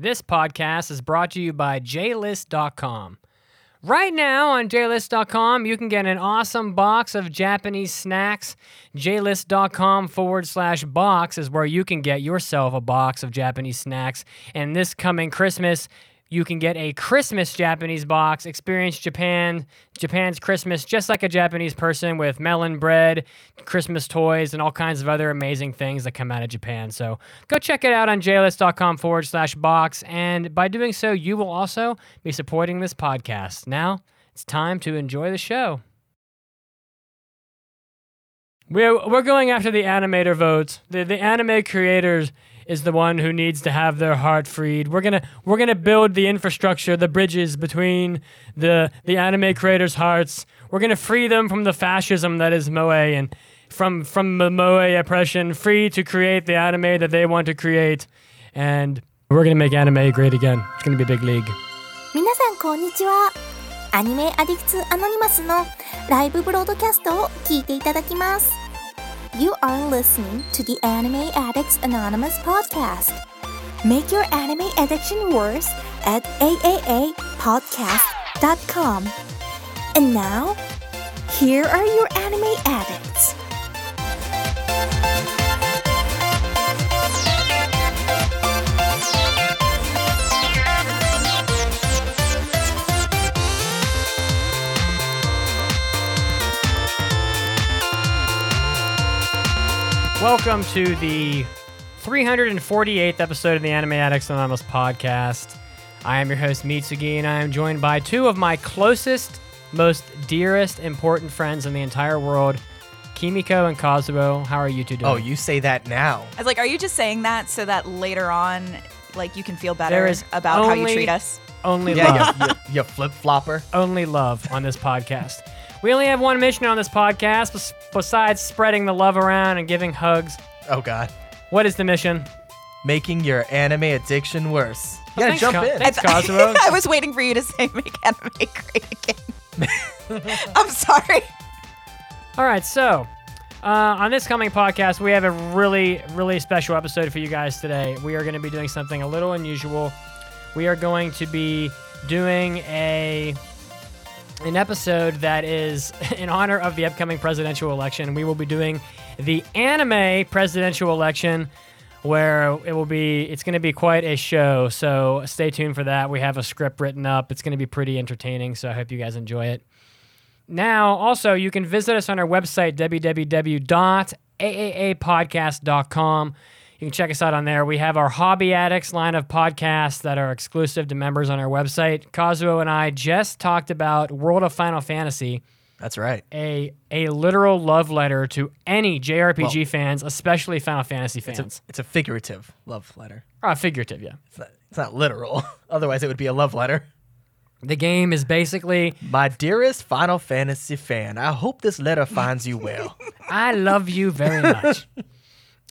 This podcast is brought to you by JList.com. Right now on JList.com, you can get an awesome box of Japanese snacks. JList.com forward slash box is where you can get yourself a box of Japanese snacks. And this coming Christmas, you can get a Christmas Japanese box. Experience Japan, Japan's Christmas just like a Japanese person with melon bread, Christmas toys, and all kinds of other amazing things that come out of Japan. So go check it out on jlist.com forward slash box. And by doing so, you will also be supporting this podcast. Now it's time to enjoy the show. We're, we're going after the animator votes. The, the anime creators is the one who needs to have their heart freed. We're gonna we're gonna build the infrastructure, the bridges between the the anime creators' hearts. We're gonna free them from the fascism that is moe and from from the moe oppression, free to create the anime that they want to create, and we're gonna make anime great again. It's gonna be a big league. 皆さんこんにちはアニメアディクツアノニマスのライブブロードキャストを聞いていただきます You are listening to the Anime Addicts Anonymous podcast. Make your anime addiction worse at aaapodcast.com And now, here are your anime addicts Welcome to the 348th episode of the Anime Addicts Anonymous podcast. I am your host, Mitsugi, and I am joined by two of my closest, most dearest, important friends in the entire world, Kimiko and Kazuo. How are you two doing? Oh, you say that now. I was like, are you just saying that so that later on, like, you can feel better There is about how you only- treat us? Only Yeah, love. you, you, you flip flopper. only love on this podcast. We only have one mission on this podcast besides spreading the love around and giving hugs. Oh God, What is the mission? making your anime addiction worse. You gotta thanks, jump Ka- in. thanks, Kazuo. I was waiting for you to say make anime great again. I'm sorry. All right, so uh, on this coming podcast, we have a really, really special episode for you guys today. We are going to be doing something a little unusual. We are going to be doing a an episode that is in honor of the upcoming presidential election. We will be doing the anime presidential election where it will be it's going to be quite a show. So stay tuned for that. We have a script written up. It's going to be pretty entertaining, so I hope you guys enjoy it. Now, also, you can visit us on our website, www.aaapodcast.com. You can check us out on there. We have our Hobby Addicts line of podcasts that are exclusive to members on our website. Kazuo and I just talked about World of Final Fantasy, That's right. a, a literal love letter to any JRPG Well, fans, especially Final Fantasy It's fans. a, it's a figurative love letter. Ah, figurative, yeah. It's not, it's not literal. Otherwise, it would be a love letter. The game is basically, My dearest Final Fantasy fan, I hope this letter finds you well. I love you very much.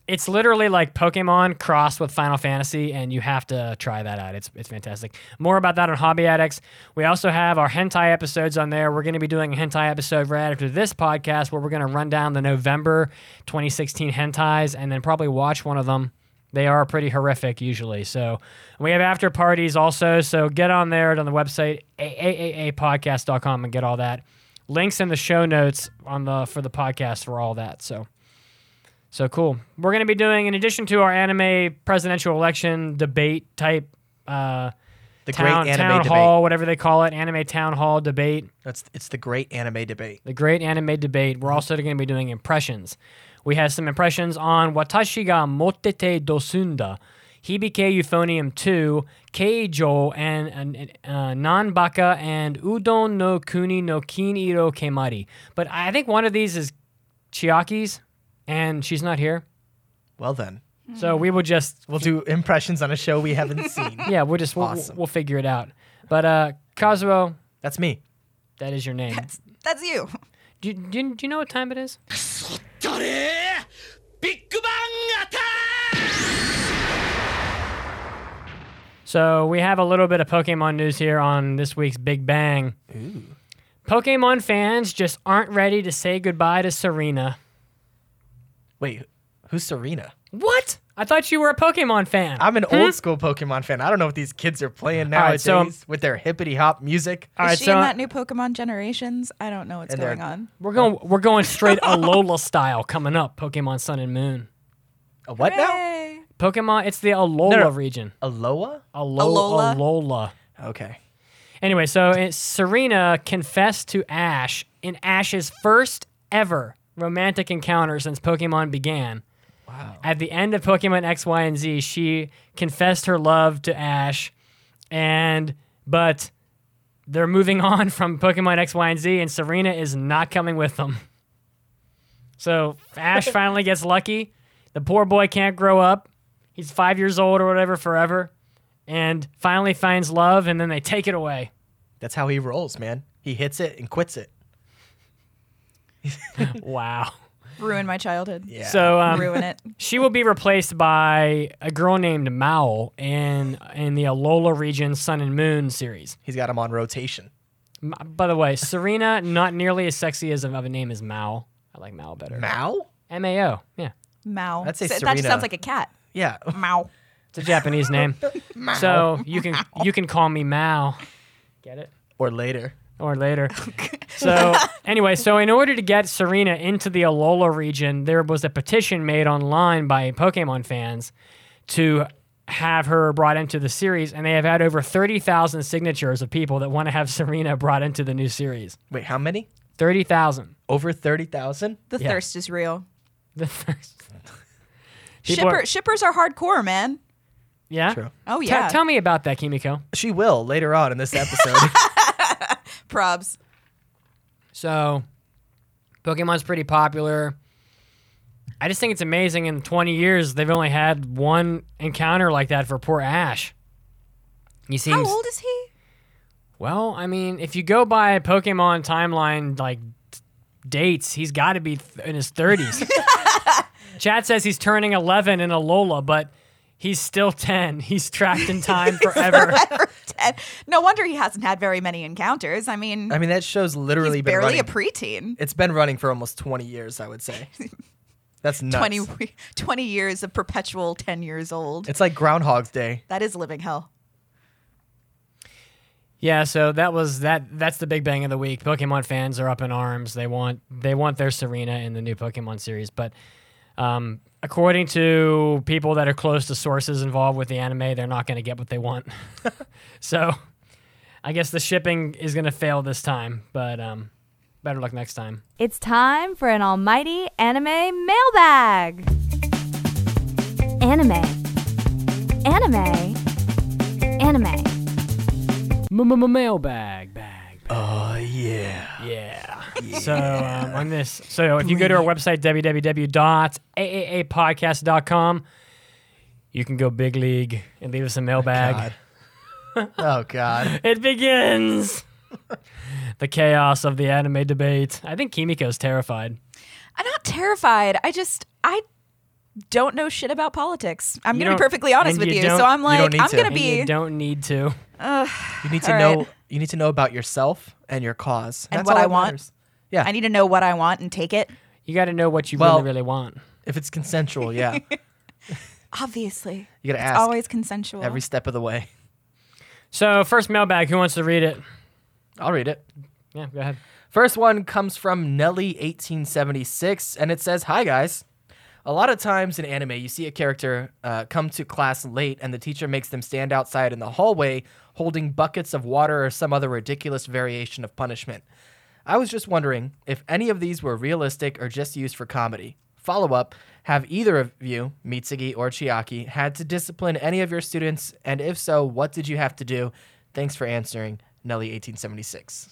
it's literally like Pokemon crossed with Final Fantasy, and you have to try that out. It's it's fantastic. More about that on Hobby Addicts. We also have our hentai episodes on there. We're going to be doing a hentai episode right after this podcast, where we're going to run down the November 2016 hentais, and then probably watch one of them. They are pretty horrific usually. So we have after parties also. So get on there on the website aaapodcast.com and get all that. Links in the show notes on the for the podcast for all that. So so cool. We're going to be doing, in addition to our anime presidential election debate type uh, The town, great anime town debate. hall, whatever they call it, anime town hall debate, That's it's the great anime debate. the great anime debate. We're also going to be doing impressions. We have some impressions on Watashi ga Motete Dousunda, Hibike Euphonium 2, Keijo, and, and uh, Nanbaka, and Udon no Kuni no Kiniro Kemari. But I think one of these is Chiaki's, and she's not here. Well then, So we will just we'll do impressions on a show we haven't seen. yeah, we'll just we'll, Awesome. we'll figure it out. But uh, Kazuo, That's me. that is your name. That's, that's you. Do you, do, you, do you know what time it is? So we have a little bit of Pokemon news here on this week's Big Bang. Pokemon fans just aren't ready to say goodbye to Serena. Wait, who's Serena? What? I thought you were a Pokemon fan. I'm an Hmm? old school Pokemon fan. I don't know what these kids are playing All nowadays right, so- with their hippity hop music. All Is right, she so in that new Pokemon Generations? I don't know what's And they're- going on. we're going we're going straight Alola style coming up. Pokemon Sun and Moon. A what now? Hooray. Pokemon. It's the Alola No, no. region. Alola? Alola. Alola? Alola. Okay. Anyway, so uh, Serena confessed to Ash in Ash's first ever romantic encounter since Pokemon began. Wow. At the end of Pokemon X, Y, and Z, she confessed her love to Ash, and but they're moving on from Pokemon X, Y, and Z, and Serena is not coming with them. So Ash finally gets lucky. The poor boy can't grow up. He's five years old or whatever forever, and finally finds love, and then they take it away. That's how he rolls, man. He hits it and quits it. Wow. Ruin my childhood. Yeah. So um, Ruin it. She will be replaced by a girl named Mal in in the Alola region Sun and Moon series. he's got him on rotation. M- By the way, Serena not nearly as sexy as of a name as Mal. I like Mal better. Mao? M A O. Yeah, Mao. I'd say So- That just Serena. sounds like a cat. Yeah. Mao. it's a Japanese name. So you can you can call me Mal. Get it? or later. Or later. so anyway, so in order to get Serena into the Alola region, there was a petition made online by Pokemon fans to have her brought into the series, and they have had over thirty thousand signatures of people that want to have Serena brought into the new series. Wait, how many? Thirty thousand. Over 30,000? The Yeah. thirst is real. The thirst. Shipper, are- shippers are hardcore, man. yeah. True. Oh Te- yeah. tell me about that, Kimiko. She will later on in this episode. Probs. So, Pokemon's pretty popular. I just think it's amazing. In 20 years, they've only had one encounter like that for poor Ash. He How old is he? well. I mean, if you go by Pokemon timeline, like t- dates, he's got to be th- in his 30s. Chad says he's turning 11 in Alola, but he's still 10. He's trapped in time forever. Forever dead. No wonder he hasn't had very many encounters. I mean, I mean, that show's literally he's been barely running. a preteen. it's been running for almost 20 years, I would say. That's nuts. 20, 20 years of perpetual 10 years old. It's like Groundhog's Day. that is living hell. Yeah, so that was that. That's the big bang of the week. Pokemon fans are up in arms. They want they want their Serena in the new Pokemon series, but um, according to people that are close to sources involved with the anime, they're not going to get what they want. so, I guess the shipping is going to fail this time, but um, better luck next time. It's time for an almighty anime mailbag. Anime. Anime. Anime. Mailbag bag. Oh, yeah. Yeah. So um, on this, so if you go to our website www.aaapodcast.com, you can go big league and leave us a mailbag. God. oh, God. It begins. the chaos of the anime debate. I think Kimiko's terrified. I'm not terrified. I just, I don't know shit about politics. I'm You going to be don't- perfectly honest and with you you. don't- So I'm you like, don't need I'm to. going to And be. you don't need to. You need to All know. right. You need to know about yourself and your cause. And That's what all I that want. matters. Yeah. I need to know what I want and take it. You got to know what you Well- really, really want. if it's consensual, yeah. Obviously. You gotta It's ask always consensual. every step of the way. So first mailbag. Who wants to read it? I'll read it. Yeah, go ahead. First one comes from Nelly1876, and it says, Hi, guys. A lot of times in anime, you see a character uh, come to class late, and the teacher makes them stand outside in the hallway holding buckets of water or some other ridiculous variation of punishment. I was just wondering if any of these were realistic or just used for comedy. Follow up Have either of you, Mitsugi or Chiaki, had to discipline any of your students? And if so, what did you have to do? Thanks for answering, Nelly1876.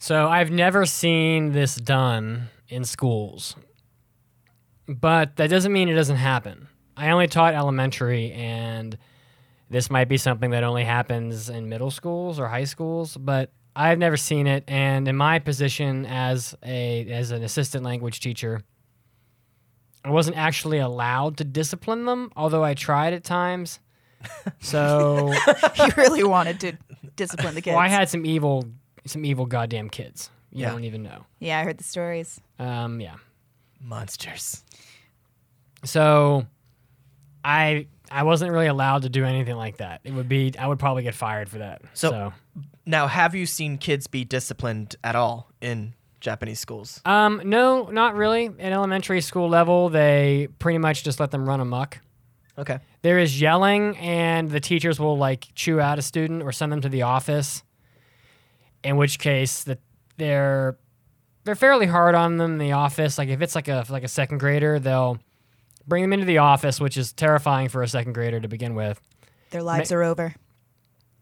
So I've never seen this done in schools, but that doesn't mean it doesn't happen. I only taught elementary, and this might be something that only happens in middle schools or high schools, but I've never seen it. And in my position as a as an assistant language teacher, I wasn't actually allowed to discipline them, although I tried at times. So you really wanted to discipline the kids. well, I had some evil some evil goddamn kids. You Yeah. don't even know. yeah, I heard the stories. Um, yeah. Monsters. So I I wasn't really allowed to do anything like that. It would be I would probably get fired for that. So- So, Now, have you seen kids be disciplined at all in Japanese schools? um, no, not really. At elementary school level, they pretty much just let them run amok. Okay. There is yelling, and the teachers will like chew out a student or send them to the office. In which case, that they're they're fairly hard on them in the office. Like if it's like a like a second grader, they'll bring them into the office, which is terrifying for a second grader to begin with. Their lives are over.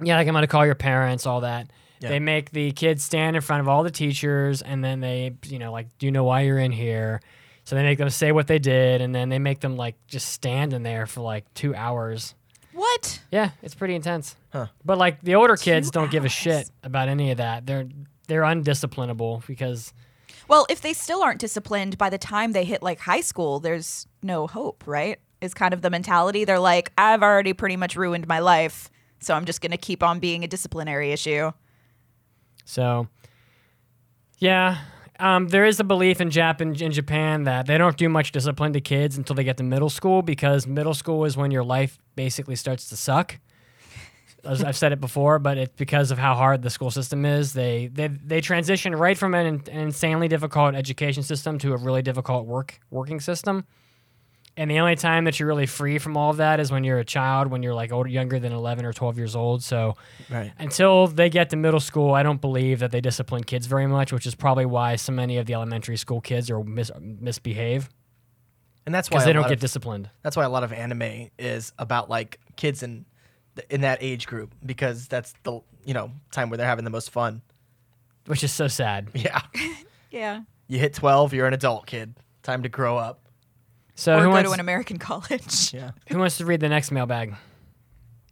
Yeah, like I'm gonna call your parents, all that. Yeah. They make the kids stand in front of all the teachers, and then they, you know, like, do you know why you're in here? So they make them say what they did, and then they make them like just stand in there for like two hours. What? Yeah, it's pretty intense. Huh. But like the older kids Two don't give a shit about any of that. They're they're undisciplinable because Well, if they still aren't disciplined by the time they hit like high school, there's no hope, right? Is kind of the mentality. They're like, I've already pretty much ruined my life, so I'm just going to keep on being a disciplinary issue. so. Yeah, um, there is a belief in in Japan that they don't do much discipline to kids until they get to middle school because middle school is when your life basically starts to suck. As I've said it before, but it's because of how hard the school system is. They they, they transition right from an, an insanely difficult education system to a really difficult work working system. And the only time that you're really free from all of that is when you're a child, when you're like older, younger than 11 or 12 years old. So Right. until they get to middle school, I don't believe that they discipline kids very much, which is probably why so many of the elementary school kids are mis- misbehave And that's why they don't get of- disciplined. That's why a lot of anime is about like kids in in that age group because that's the you know time where they're having the most fun. which is so sad. Yeah. Yeah. You hit 12, you're an adult kid. Time to grow up. So or who go wants, to an American college. Yeah. who wants to read the next mailbag?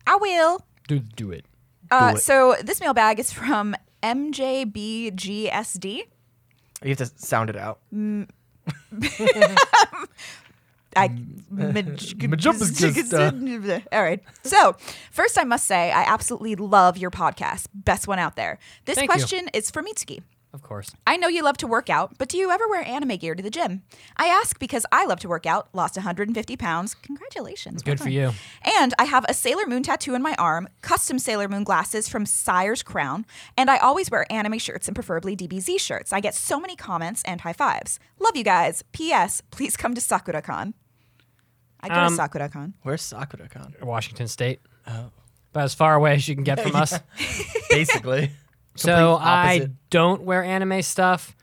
I will. Do do it. Uh, it. so this mailbag is from MJBGSD. You have to sound it out. I uh, all right. So first, I must say I absolutely love your podcast. Best one out there. This Thank you. question is for Mitsugi. Of course. I know you love to work out, but do you ever wear anime gear to the gym? I ask because I love to work out, lost 150 pounds. Congratulations. Good well for you. And I have a Sailor Moon tattoo in my arm, custom Sailor Moon glasses from Sire's Crown, and I always wear anime shirts and preferably DBZ shirts. I get so many comments and high fives. Love you guys. P.S. Please come to SakuraCon. I go Um, to SakuraCon. Where's SakuraCon? Washington State. Oh. About as far away as you can get from us. Basically. So Complete I opposite. don't wear anime stuff.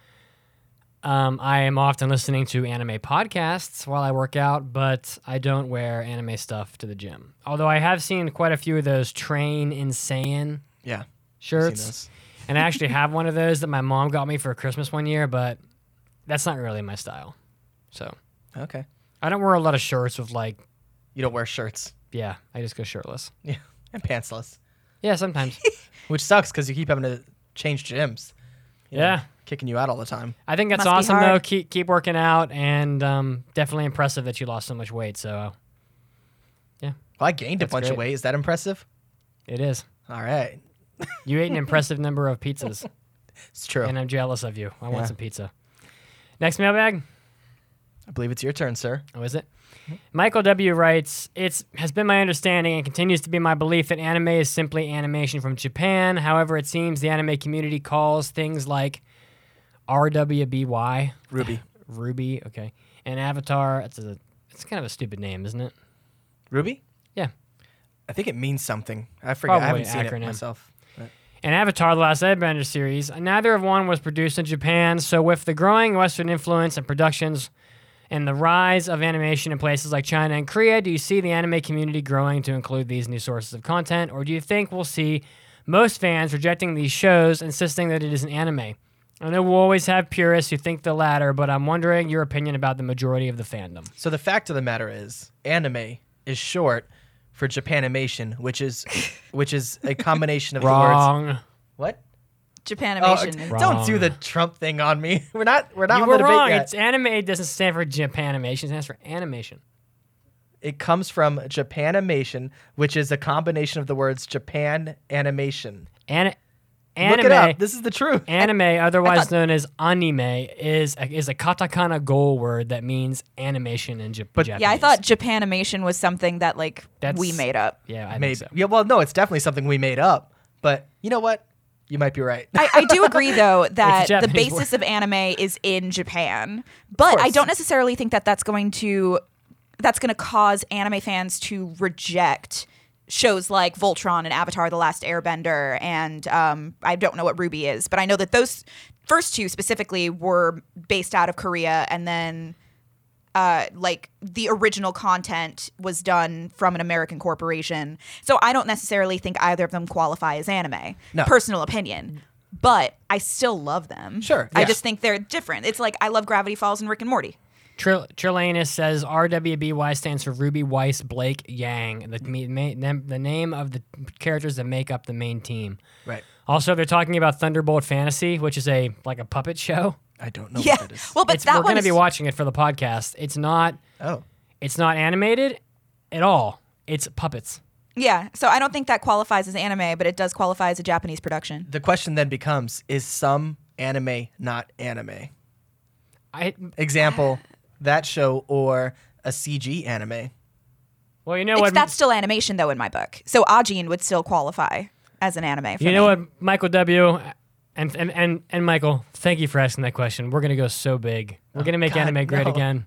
Um, I am often listening to anime podcasts while I work out, but I don't wear anime stuff to the gym. Although I have seen quite a few of those Train Insane Yeah. I've seen shirts, those. and I actually have one of those that my mom got me for Christmas one year, but that's not really my style. So Okay. I don't wear a lot of shirts with like, You don't wear shirts. yeah, I just go shirtless. Yeah. And pantsless. Yeah, sometimes. Which sucks because you keep having to change gyms. You know, yeah. Kicking you out all the time. I think that's Must awesome though. Keep keep working out, and um, definitely impressive that you lost so much weight. So yeah. Well, I gained That's a bunch great. of weight. Is that impressive? it is. All right. You ate an impressive number of pizzas, It's true. and I'm jealous of you. I want some pizza. Next mailbag. I believe it's your turn, sir. Oh, is it? Michael W. writes, It has been my understanding and continues to be my belief that anime is simply animation from Japan. However, it seems the anime community calls things like RWBY, Ruby. Ruby, okay, and Avatar. It's a, it's kind of a stupid name, isn't it? Ruby? Yeah. I think it means something. I forget. I haven't seen acronym. it myself. But- and Avatar: The Last Airbender series. Neither of one was produced in Japan, so with the growing Western influence and productions and the rise of animation in places like China and Korea, do you see the anime community growing to include these new sources of content, or do you think we'll see most fans rejecting these shows, insisting that it is an anime? I know we'll always have purists who think the latter, but I'm wondering your opinion about the majority of the fandom. So the fact of the matter is, anime is short for Japanimation, which is which is a combination of the words. Wrong. What? Oh, Japanimation. d- is- don't do the Trump thing on me. We're not. We're not You on were the debate wrong. yet. It's anime doesn't stand for Japanimation. It stands for animation. It comes from Japanimation, which is a combination of the words Japan animation. An- Anime. Look it up. This is the truth. Anime, otherwise known as anime, is a, is a katakana goal word that means animation in Jap- But- Japanese. Yeah, I thought Japanimation was something that like That's- we made up. Yeah, I Maybe. think so. Yeah. Well, no, it's definitely something we made up. But you know what? You might be right. I, I do agree though that the basis of anime is in Japan, but I don't necessarily think that that's going to that's going to cause anime fans to reject shows like Voltron and Avatar: The Last Airbender, and um, I don't know what Ruby is, but I know that those first two specifically were based out of Korea, and then uh, like the original content was done from an American corporation. So I don't necessarily think either of them qualify as anime. No. Personal opinion. But I still love them. Sure, I yeah. just think they're different. It's like I love Gravity Falls and Rick and Morty. Trill- Trillanus says RWBY stands for Ruby Weiss Blake Yang, the, ma- nam- the name of the characters that make up the main team. right. Also, they're talking about Thunderbolt Fantasy, which is a like a puppet show. I don't know yeah. what that is. Well, but It's- that we're one gonna is, be watching it for the podcast. It's not oh. it's not animated at all. It's puppets. Yeah. So I don't think that qualifies as anime, but it does qualify as a Japanese production. The question then becomes: Is some anime not anime? I Example: that show or a CG anime. well, you know It's, what? that's still animation though in my book. So Ajin would still qualify as an anime. For you me. know what, Michael W. And, and and and Michael, thank you for asking that question. We're gonna go so big. We're oh, gonna make God, anime great no. again.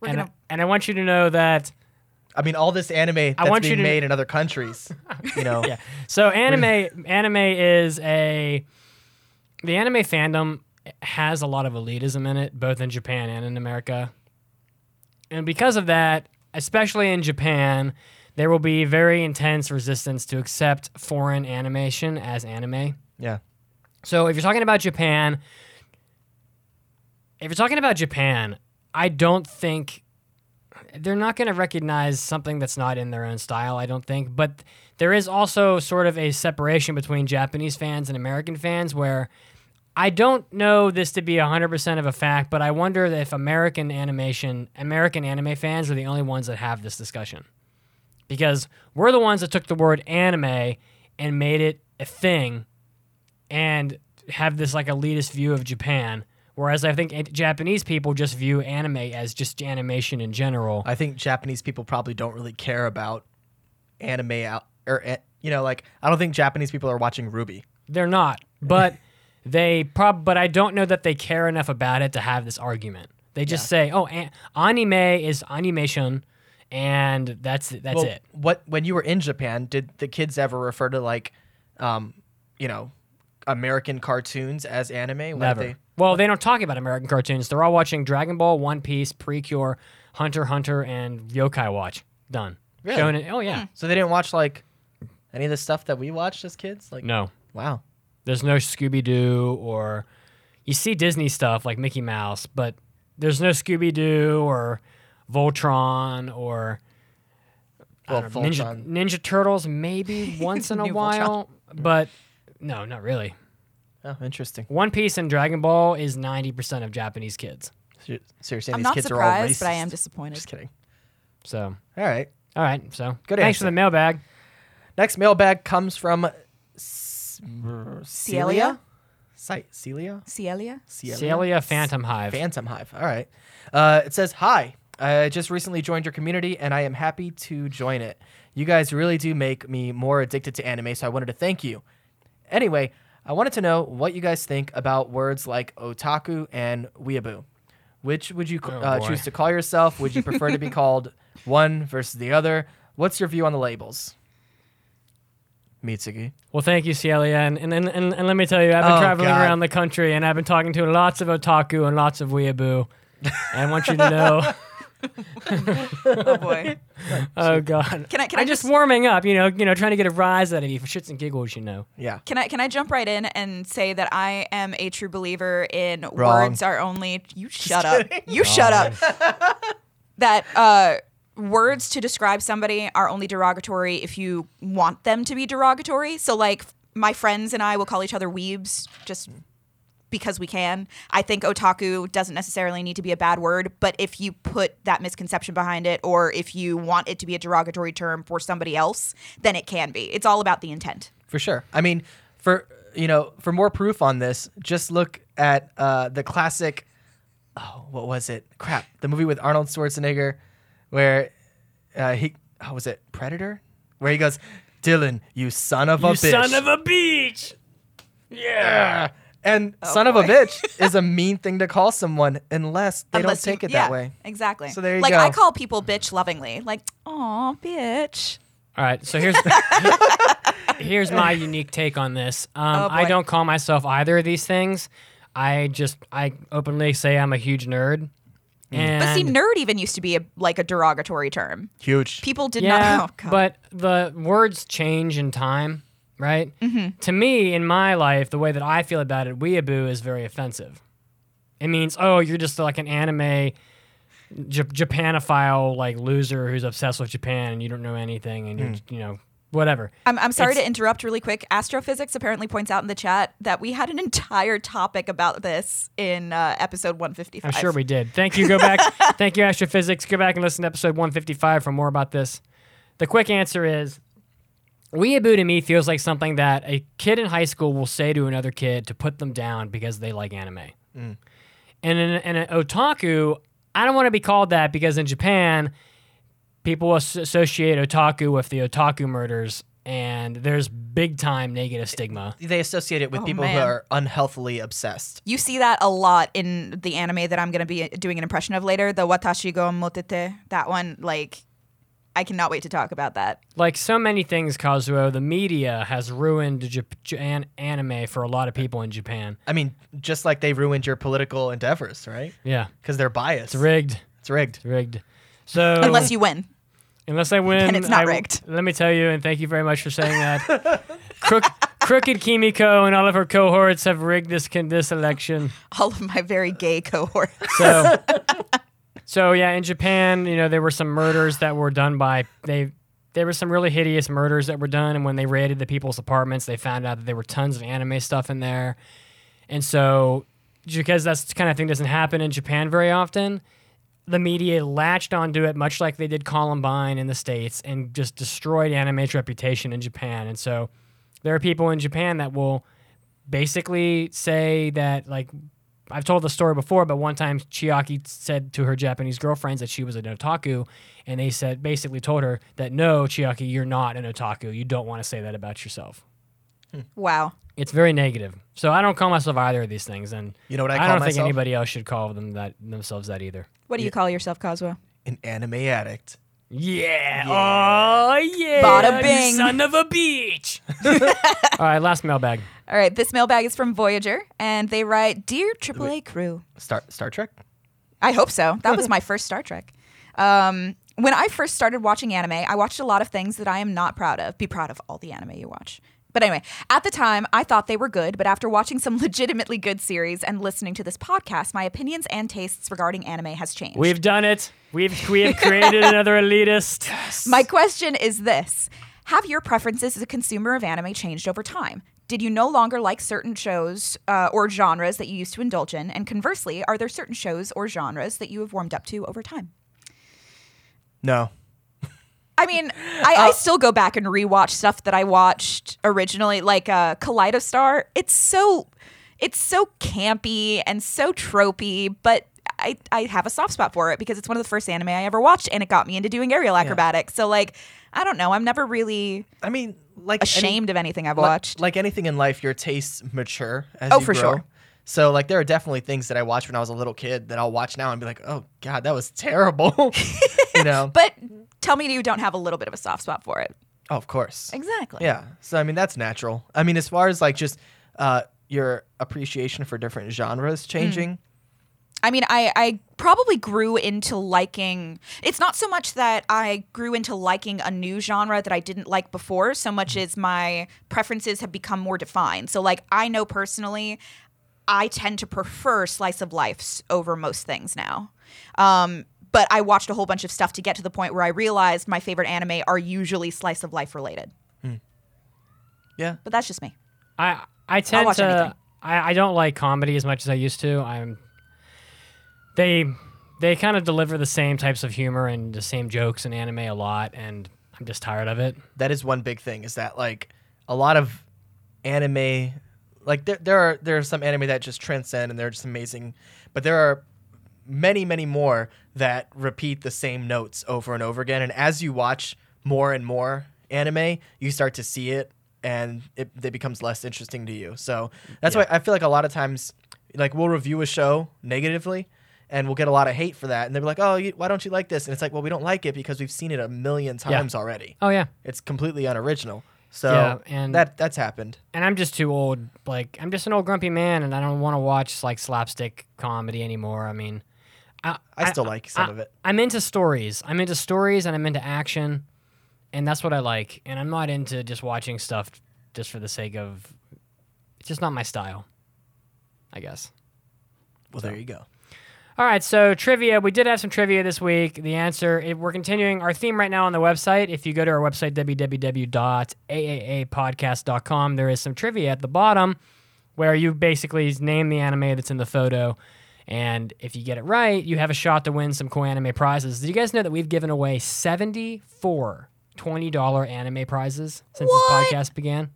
We're and, gonna- I, and I want you to know that I mean, all this anime that's want you being to- made in other countries. You know. yeah. So anime anime is a the anime fandom has a lot of elitism in it, both in Japan and in America. And because of that, especially in Japan, there will be very intense resistance to accept foreign animation as anime. Yeah. So if you're talking about Japan, if you're talking about Japan, I don't think they're not going to recognize something that's not in their own style, I don't think. But there is also sort of a separation between Japanese fans and American fans where I don't know this to be 100% of a fact, but I wonder if American animation, American anime fans are the only ones that have this discussion. Because we're the ones that took the word anime and made it a thing and have this like elitist view of Japan. Whereas I think Japanese people just view anime as just animation in general. I think Japanese people probably don't really care about anime out or eh, you know, like I don't think Japanese people are watching Ruby. They're not, but they prob. But I don't know that they care enough about it to have this argument. They just say, "Oh, an- anime is animation," and that's that's Well, it. What when you were in Japan, did the kids ever refer to like, um, you know, American cartoons as anime? When Never. They, Well, they don't talk about American cartoons. They're all watching Dragon Ball, One Piece, Precure, Hunter Hunter, and Yokai Watch. Done. Really? Shonen- Oh yeah. Hmm. so they didn't watch like any of the stuff that we watched as kids. Like, No. wow. There's no Scooby Doo or you see Disney stuff like Mickey Mouse, but there's no Scooby Doo or Voltron or Well, know, Ninja, Ninja Turtles maybe once in a New Voltron. while, but no, not really. Oh, interesting. One Piece and Dragon Ball is 90% of Japanese kids. So you're- saying I'm these not kids are all surprised, racist? but I am disappointed. Just kidding. So, All right. all right. So, Good thanks answer. for the mailbag. Next mailbag comes from S- Celia? Celia. Si- Celia. Celia? Celia Phantom Hive. Phantom Hive. All right. Uh, it says, Hi, I just recently joined your community and I am happy to join it. You guys really do make me more addicted to anime, so I wanted to thank you. Anyway, I wanted to know what you guys think about words like otaku and weeaboo. Which would you Oh, uh, choose to call yourself? Would you prefer to be called one versus the other? What's your view on the labels? Mitsugi. Well, thank you, Celia. And, and, and, and, and let me tell you, I've been Oh, traveling God. around the country and I've been talking to lots of otaku and lots of weeaboo. and I want you to know, Oh boy. oh God. Can I- can I'm I just just- warming up, you know, you know, trying to get a rise out of you for shits and giggles, you know. Yeah. Can I can I jump right in and say that I am a true believer in Wrong. words are only you shut up. You shut up. that uh words to describe somebody are only derogatory if you want them to be derogatory. So like my friends and I will call each other weebs just because we can. I think otaku doesn't necessarily need to be a bad word, but if you put that misconception behind it or if you want it to be a derogatory term for somebody else, then it can be. It's all about the intent. For sure. I mean, for you know, for more proof on this, just look at uh, the classic. Oh, what was it? Crap, the movie with Arnold Schwarzenegger, where uh, he, how was it? Predator, where he goes, "Dillon, you son of a you bitch." son of a bitch. Yeah. And Oh, son of a bitch is a mean thing to call someone unless they Unless don't you- take it yeah, that way. Exactly. So there you like go. I call people bitch lovingly. Like, aw, bitch. All right, so here's here's my unique take on this. Um, Oh, I don't call myself either of these things. I just I openly say I'm a huge nerd. And But see, nerd even used to be a, like a derogatory term. Huge. People did yeah, not. Oh, God. but the words change in time, right? Mm-hmm. To me, in my life, the way that I feel about it, weeaboo is very offensive. It means, oh, you're just like an anime J- Japanophile like loser who's obsessed with Japan and you don't know anything and you're you know whatever. I'm, I'm sorry It's- to interrupt really quick. Astrophysics apparently points out in the chat that we had an entire topic about this in uh, episode 155. I'm sure we did. Thank you. Go back. thank you, Astrophysics. Go back and listen to episode 155 for more about this. The quick answer is weeaboo to me feels like something that a kid in high school will say to another kid to put them down because they like anime. Mm. And in, in an otaku, I don't want to be called that because in Japan, people as- associate otaku with the otaku murders, and there's big time negative stigma. They associate it with Oh, people who are unhealthily obsessed. You see that a lot in the anime that I'm going to be doing an impression of later, the Watashi ga Motete. That one, like, I cannot wait to talk about that. like so many things, Kazuo, the media has ruined Jap- Jan- anime for a lot of people in Japan. I mean, just like they ruined your political endeavors, right? Yeah, Because they're biased. it's rigged. It's rigged. It's rigged. So Unless you win. unless I win, Then it's not I w- rigged. Let me tell you, and thank you very much for saying that. Crook, Crooked Kimiko and all of her cohorts have rigged this this election. All of my very gay cohorts. So, so yeah, in Japan, you know, there were some murders that were done by they. There were some really hideous murders that were done, and when they raided the people's apartments, they found out that there were tons of anime stuff in there. And so, because that's the kind of thing doesn't happen in Japan very often, the media latched onto it, much like they did Columbine in the states, and just destroyed anime's reputation in Japan. And so, there are people in Japan that will basically say that like I've told the story before, but one time Chiaki said to her Japanese girlfriends that she was an otaku, and they said basically told her that no, Chiaki, you're not an otaku. You don't want to say that about yourself. Hmm. Wow. It's very negative. So I don't call myself either of these things, and You know what I I call don't think myself? anybody else should call them that themselves that either. What do you call yourself, Kazuo? An anime addict. Yeah. Oh yeah. Bada you bing. Son of a beach. All right, last mailbag. All right, this mailbag is from Voyager, and they write Dear AAA crew. Star Star Trek. I hope so. That was my first Star Trek. Um, when I first started watching anime, I watched a lot of things that I am not proud of. Be proud of all the anime you watch. But anyway, at the time, I thought they were good, but after watching some legitimately good series and listening to this podcast, my opinions and tastes regarding anime has changed. We've done it. We've we have created another elitist. My question is this Have your preferences as a consumer of anime changed over time? Did you no longer like certain shows uh, or genres that you used to indulge in? And conversely, are there certain shows or genres that you have warmed up to over time? No. I mean, I, I still go back and rewatch stuff that I watched originally, like uh, Kaleidostar. It's so, it's so campy and so tropey, but I, I have a soft spot for it because it's one of the first anime I ever watched, and it got me into doing aerial acrobatics. So, like, I don't know, I'm never really I mean, like any- ashamed of anything I've watched. Like anything in life, your tastes mature as Oh, you for grow. sure. So like there are definitely things that I watched when I was a little kid that I'll watch now and be like, oh god, that was terrible. you know? but tell me you don't have a little bit of a soft spot for it. oh, of course. Exactly. Yeah. So I mean that's natural. I mean as far as like just uh, your appreciation for different Mm. genres changing. I mean, I, I probably grew into liking. It's not so much that I grew into liking a new genre that I didn't like before, so much as my preferences have become more defined. So, like, I know personally, I tend to prefer slice of life over most things now. Um, but I watched a whole bunch of stuff to get to the point where I realized my favorite anime are usually slice of life related. Yeah. But that's just me. I I tend watch to anything. I, I don't like comedy as much as I used to. I'm they they kind of deliver the same types of humor and the same jokes in anime a lot and I'm just tired of it. That is one big thing is that like a lot of anime like there there are there are some anime that just transcend and they're just amazing, but there are many many more that repeat the same notes over and over again. And as you watch more and more anime, you start to see it, and it, it becomes less interesting to you. So that's Yeah. why I feel like a lot of times, like we'll review a show negatively. And we'll get a lot of hate for that, and they'll be like, "Oh, you, why don't you like this?" And it's like, "Well, we don't like it because we've seen it a million times already. Oh yeah. It's completely unoriginal." So Yeah, and- that that's happened. and I'm just too old. Like I'm just an old grumpy man, and I don't want to watch like slapstick comedy anymore. I mean, I, I still like some of it. I'm into stories. I'm into stories, and I'm into action, and that's what I like. And I'm not into just watching stuff just for the sake of. It's just not my style. I guess. Well, there you go. All right, so trivia. We did have some trivia this week. The answer, if we're continuing our theme right now on the website. If you go to our website, www.aaapodcast.com, there is some trivia at the bottom where you basically name the anime that's in the photo. And if you get it right, you have a shot to win some cool anime prizes. Did you guys know that we've given away 74 $20 anime prizes since What? this podcast began?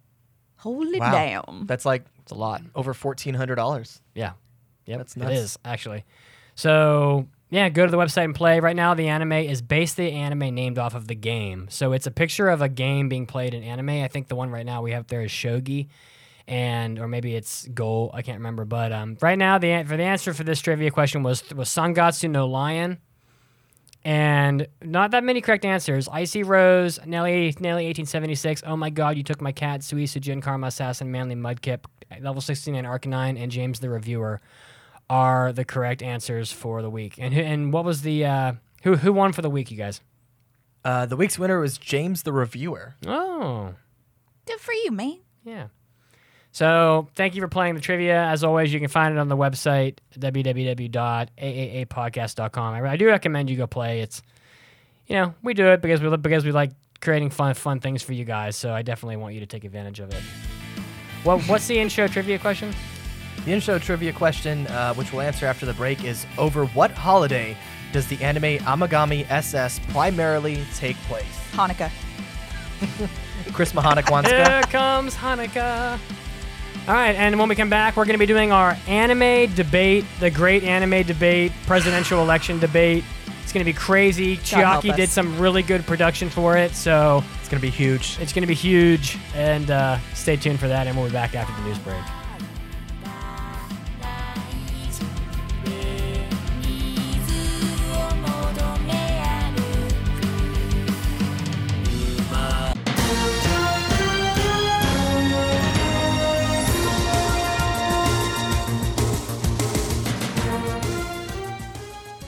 Holy Wow. damn. That's like It's a lot. over fourteen hundred dollars. Yeah. Yep, That's it nuts. is actually. So yeah, go to the website and play. Right now, the anime is based the anime named off of the game. So it's a picture of a game being played in anime. I think the one right now we have there is shogi, and or maybe it's Go. I can't remember. But um, right now, the for the answer for this trivia question was was Sangatsu no Lion. And not that many correct answers. Icy Rose, Nelly, Nelly 1876. Oh my God, you took my cat. Suisu Jin, Karma Assassin, Manly Mudkip, Level 69 Arcanine, and James the Reviewer are the correct answers for the week. And who, and what was the uh, who who won for the week, you guys? Uh, the week's winner was James the Reviewer. Oh, Good for you, man. yeah. So thank you for playing the trivia. As always, you can find it on the website www.aaapodcast.com. I, I do recommend you go play. It's you know we do it because we because we like creating fun fun things for you guys. So I definitely want you to take advantage of it. What what's the intro trivia question? The intro trivia question, uh, which we'll answer after the break, is over what holiday does the anime Amagami SS primarily take place? Hanukkah. Chris Mahanik wants Here comes Hanukkah. All right, and when we come back, we're going to be doing our anime debate, the great anime debate, presidential election debate. It's going to be crazy. God Chiaki did some really good production for it, so It's going to be huge. it's going to be huge. And uh, stay tuned for that, and we'll be back after the news break.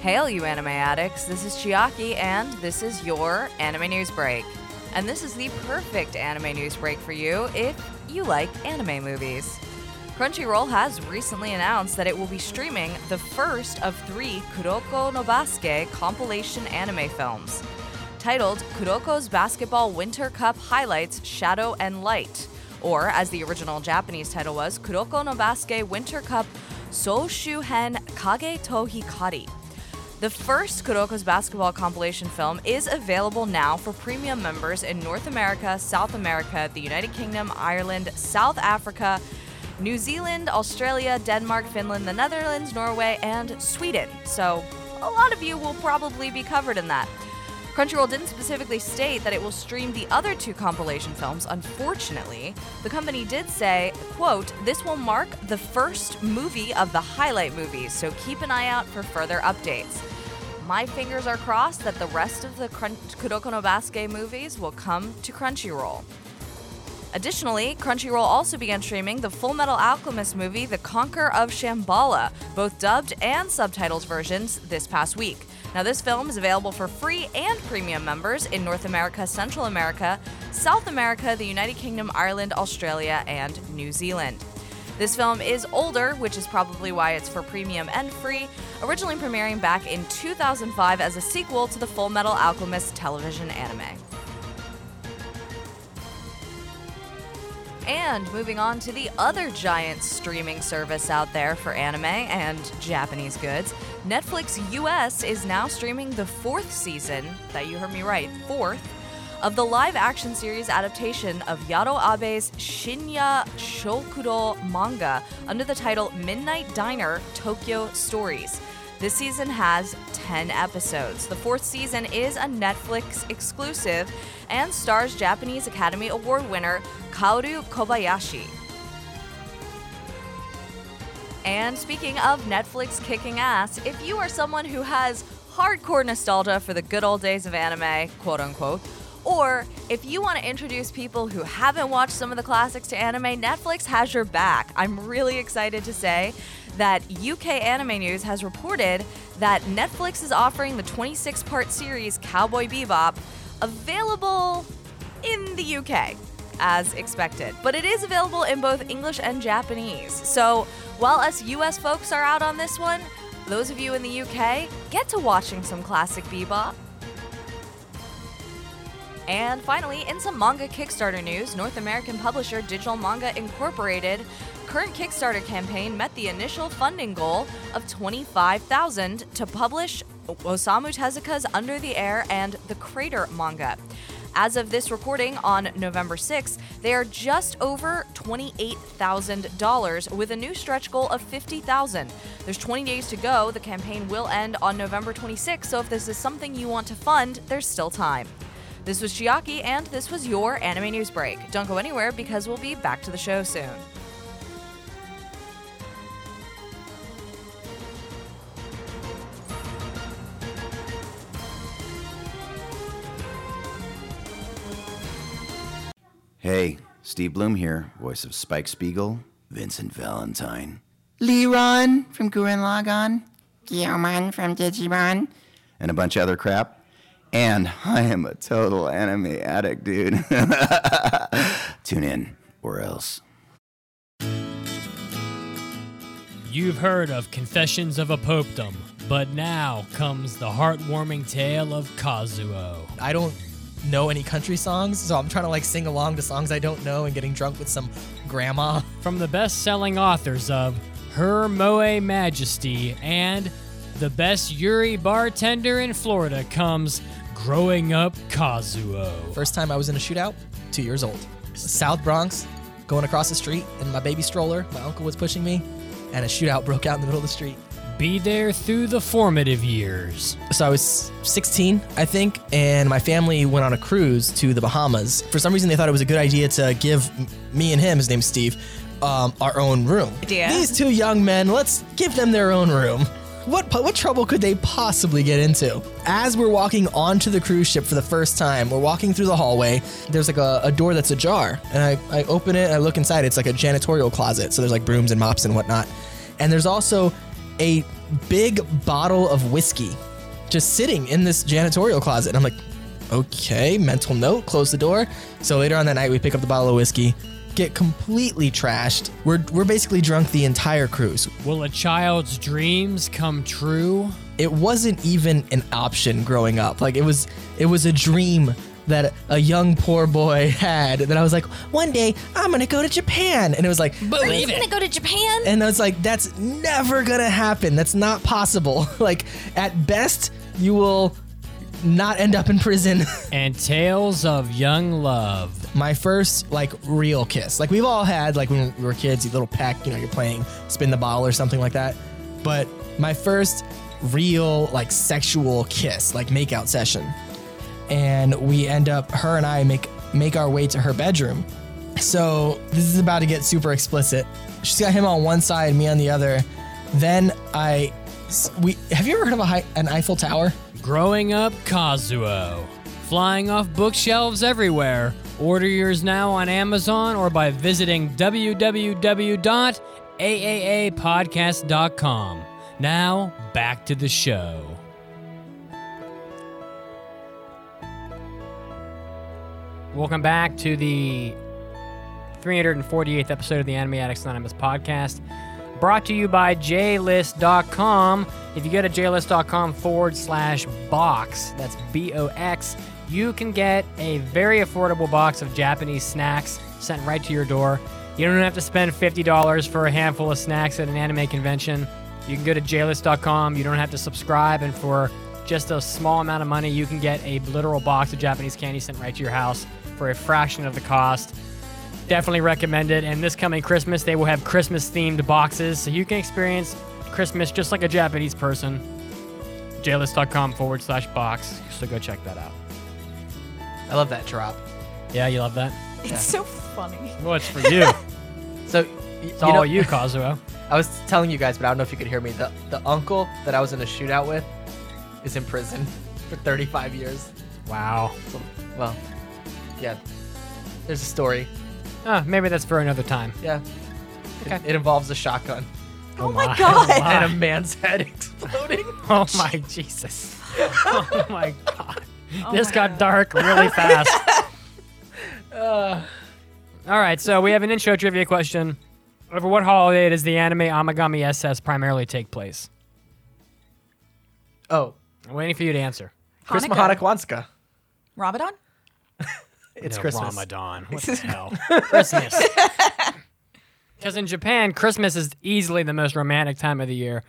Hail, you anime addicts. This is Chiaki, and this is your anime news break. And this is the perfect anime news break for you if you like anime movies. Crunchyroll has recently announced that it will be streaming the first of three Kuroko no Basket compilation anime films, titled Kuroko's Basketball Winter Cup Highlights Shadow and Light, or as the original Japanese title was, Kuroko no Basket Winter Cup Soushuhen Kage to Hikari. The first Kuroko's basketball compilation film is available now for premium members in North America, South America, the United Kingdom, Ireland, South Africa, New Zealand, Australia, Denmark, Finland, the Netherlands, Norway, and Sweden. So, a lot of you will probably be covered in that. Crunchyroll didn't specifically state that it will stream the other two compilation films. Unfortunately, the company did say, quote, this will mark the first movie of the highlight movies, so keep an eye out for further updates. My fingers are crossed that the rest of the Kuroko no Basket movies will come to Crunchyroll. Additionally, Crunchyroll also began streaming the Full Metal Alchemist movie, The Conqueror of Shamballa, both dubbed and subtitled versions this past week. Now, this film is available for free and premium members in North America, Central America, South America, the United Kingdom, Ireland, Australia, and New Zealand. This film is older, which is probably why it's for premium and free, originally premiering back in 2005 as a sequel to the Full Metal Alchemist television anime. And moving on to the other giant streaming service out there for anime and Japanese goods, Netflix US is now streaming the fourth season, that you heard me right, fourth, of the live action series adaptation of Yaro Abe's Shinya Shokudo manga under the title Midnight Diner Tokyo Stories. This season has 10 episodes. The fourth season is a Netflix exclusive and stars Japanese Academy Award winner Kaoru Kobayashi. And speaking of Netflix kicking ass, if you are someone who has hardcore nostalgia for the good old days of anime, quote unquote, or if you want to introduce people who haven't watched some of the classics to anime, Netflix has your back. I'm really excited to say that UK Anime News has reported that Netflix is offering the 26 part series Cowboy Bebop available in the UK as expected. But it is available in both English and Japanese. So while us US folks are out on this one, those of you in the UK get to watching some classic bebop. And finally, in some manga Kickstarter news, North American publisher Digital Manga Incorporated current Kickstarter campaign met the initial funding goal of 25,000 to publish Osamu Tezuka's Under the Air and The Crater manga. As of this recording on November 6th, they are just over $28,000 with a new stretch goal of 50,000. There's 20 days to go. The campaign will end on November 26th, so if this is something you want to fund, there's still time. This was Chiaki, and this was your anime news break. Don't go anywhere because we'll be back to the show soon. Hey, Steve Blum here, voice of Spike Spiegel, Vincent Valentine, Leeron from Gurren Lagann, Guilmon from Digimon, and a bunch of other crap. And I am a total anime addict, dude. Tune in, or else. You've heard of Confessions of a Popedom, but now comes the heartwarming tale of Kazuo. I don't know any country songs, so I'm trying to like sing along to songs I don't know and getting drunk with some grandma. From the best selling authors of Her Moe Majesty and The Best Yuri Bartender in Florida comes Growing Up Kazuo. First time I was in a shootout, two years old. South Bronx, going across the street in my baby stroller. My uncle was pushing me, and a shootout broke out in the middle of the street. Be there through the formative years. So I was 16, I think, and my family went on a cruise to the Bahamas. For some reason, they thought it was a good idea to give me and him, his name's Steve, um, our own room. Idea. These two young men, let's give them their own room. What, what trouble could they possibly get into? As we're walking onto the cruise ship for the first time, we're walking through the hallway. There's like a, a door that's ajar, and I, I open it and I look inside. It's like a janitorial closet, so there's like brooms and mops and whatnot. And there's also a big bottle of whiskey just sitting in this janitorial closet. And I'm like, okay, mental note, close the door. So later on that night, we pick up the bottle of whiskey, get completely trashed. We're, we're basically drunk the entire cruise. Will a child's dreams come true? It wasn't even an option growing up. Like it was, it was a dream that a young poor boy had that I was like, one day I'm gonna go to Japan. And it was like, Believe it. You're Gonna go to Japan? And I was like, that's never gonna happen. That's not possible. like, at best, you will not end up in prison. And tales of young love. My first, like, real kiss. Like, we've all had, like, when we were kids, you little peck, you know, you're playing spin the bottle or something like that. But my first real, like, sexual kiss, like, makeout session. And we end up, her and I make make our way to her bedroom. So this is about to get super explicit. She's got him on one side, me on the other. Then I we have you ever heard of a an Eiffel Tower? Growing Up Kazuo. Flying off bookshelves everywhere. Order yours now on Amazon or by visiting www.aaapodcast.com. Now, back to the show. Welcome back to the 348th episode of the Anime Addicts Anonymous podcast, brought to you by JList.com. If you go to JList.com forward slash box, that's B O X, you can get a very affordable box of Japanese snacks sent right to your door. You don't have to spend $50 for a handful of snacks at an anime convention. You can go to JList.com. You don't have to subscribe, and for just a small amount of money, you can get a literal box of Japanese candy sent right to your house for a fraction of the cost. Definitely recommend it. And this coming Christmas, they will have Christmas themed boxes so you can experience Christmas just like a Japanese person. JList.com forward slash box. So go check that out. I love that drop. Yeah, you love that? It's so funny. Well, it's for you. So, y- It's all know, you, Kazuo. I was telling you guys, but I don't know if you could hear me. The the uncle that I was in a shootout with is in prison for 35 years. Wow. So, well, yeah. There's a story. Ah, maybe that's for another time. Yeah. Okay. It, it involves a shotgun Oh my my. God. Oh and a man's head exploding. Oh my Jesus. Oh my God. Oh this my got God. dark really fast. All right, so we have an intro trivia question. Over what holiday does the anime Amagami SS primarily take place? Oh, I'm waiting for you to answer. Chris Hanukkah. Mahanakwanska. Ramadan? It's No, Christmas. Ramadan. What the hell? Christmas. Because in Japan, Christmas is easily the most romantic time of the year.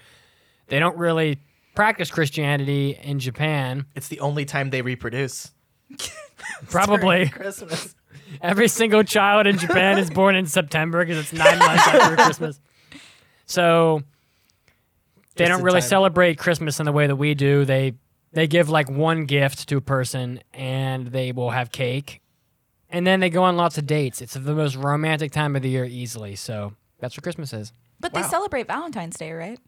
They don't really practice Christianity in Japan. It's the only time they reproduce. Probably. Christmas. Every single child in Japan is born in September because it's nine months after Christmas. So they Just don't really time. celebrate Christmas in the way that we do. They they give like one gift to a person and they will have cake. And then they go on lots of dates. It's the most romantic time of the year easily. So that's what Christmas is. But they celebrate Valentine's Day, right?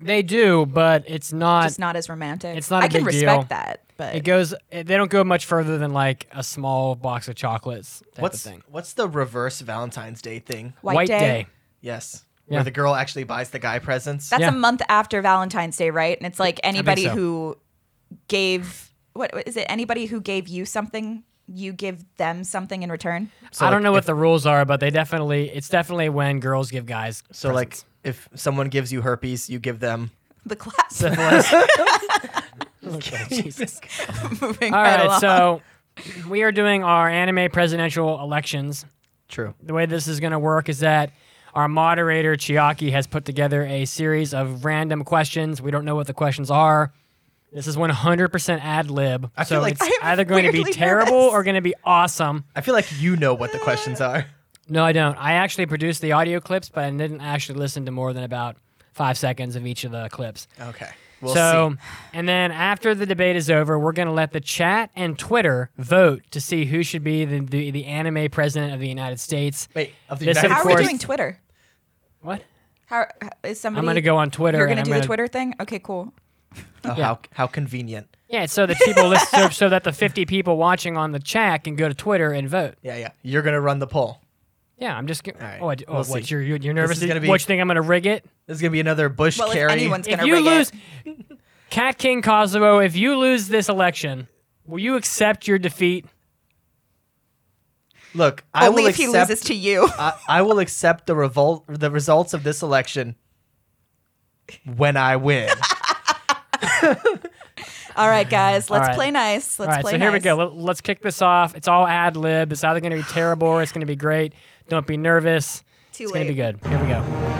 They do, but it's not Just not as romantic. it's not a I can big respect deal. that, but it goes they don't go much further than like a small box of chocolates type What's of thing. what's the reverse Valentine's Day thing? White, Day. Yes. Yeah. Where the girl actually buys the guy presents. That's Yeah. a month after Valentine's Day, right? And it's like anybody so. who gave what what is it? Anybody who gave you something, you give them something in return. So I don't like, know what if- the rules are, but they definitely it's definitely when girls give guys. So like if someone gives you herpes, you give them The class. Okay, Jesus. Moving All right right, along. so we are doing our anime presidential elections. True. The way this is going to work is that our moderator Chiaki has put together a series of random questions. We don't know what the questions are. This is 100% ad lib. I so feel like- it's I'm either going to be weirdly terrible nervous. or going to be awesome. I feel like you know what the questions are. No, I don't. I actually produced the audio clips, but I didn't actually listen to more than about five seconds of each of the clips. Okay. We'll so, see. and then after the debate is over, we're going to let the chat and Twitter vote to see who should be the, the, the anime president of the United States. Wait, of the This, United of How are we doing Twitter? What? How is somebody? I'm going to go on Twitter. You're gonna do gonna, the Twitter thing? Okay, cool. Oh, yeah. how how convenient. Yeah, so that people listen, so, so that the 50 people watching on the chat can go to Twitter and vote. Yeah, yeah. You're gonna run the poll. Yeah, I'm just. All right, Oh, I, oh we'll what? see. You're, you're you're nervous? is gonna be- what you think I'm going to rig it? This is gonna be another Bush Well, if carry. anyone's If gonna you rig lose, it, Cat King Kazuo, if you lose this election, will you accept your defeat? Look, I only will if he accept. loses to you. I, I will accept the revolt, the results of this election when I win. All right, guys, let's right. play nice. Let's all right, play so here we go. Let, let's kick this off. It's all ad lib. It's either going to be terrible or it's going to be great. Don't be nervous. Too it's going to be good. Here we go.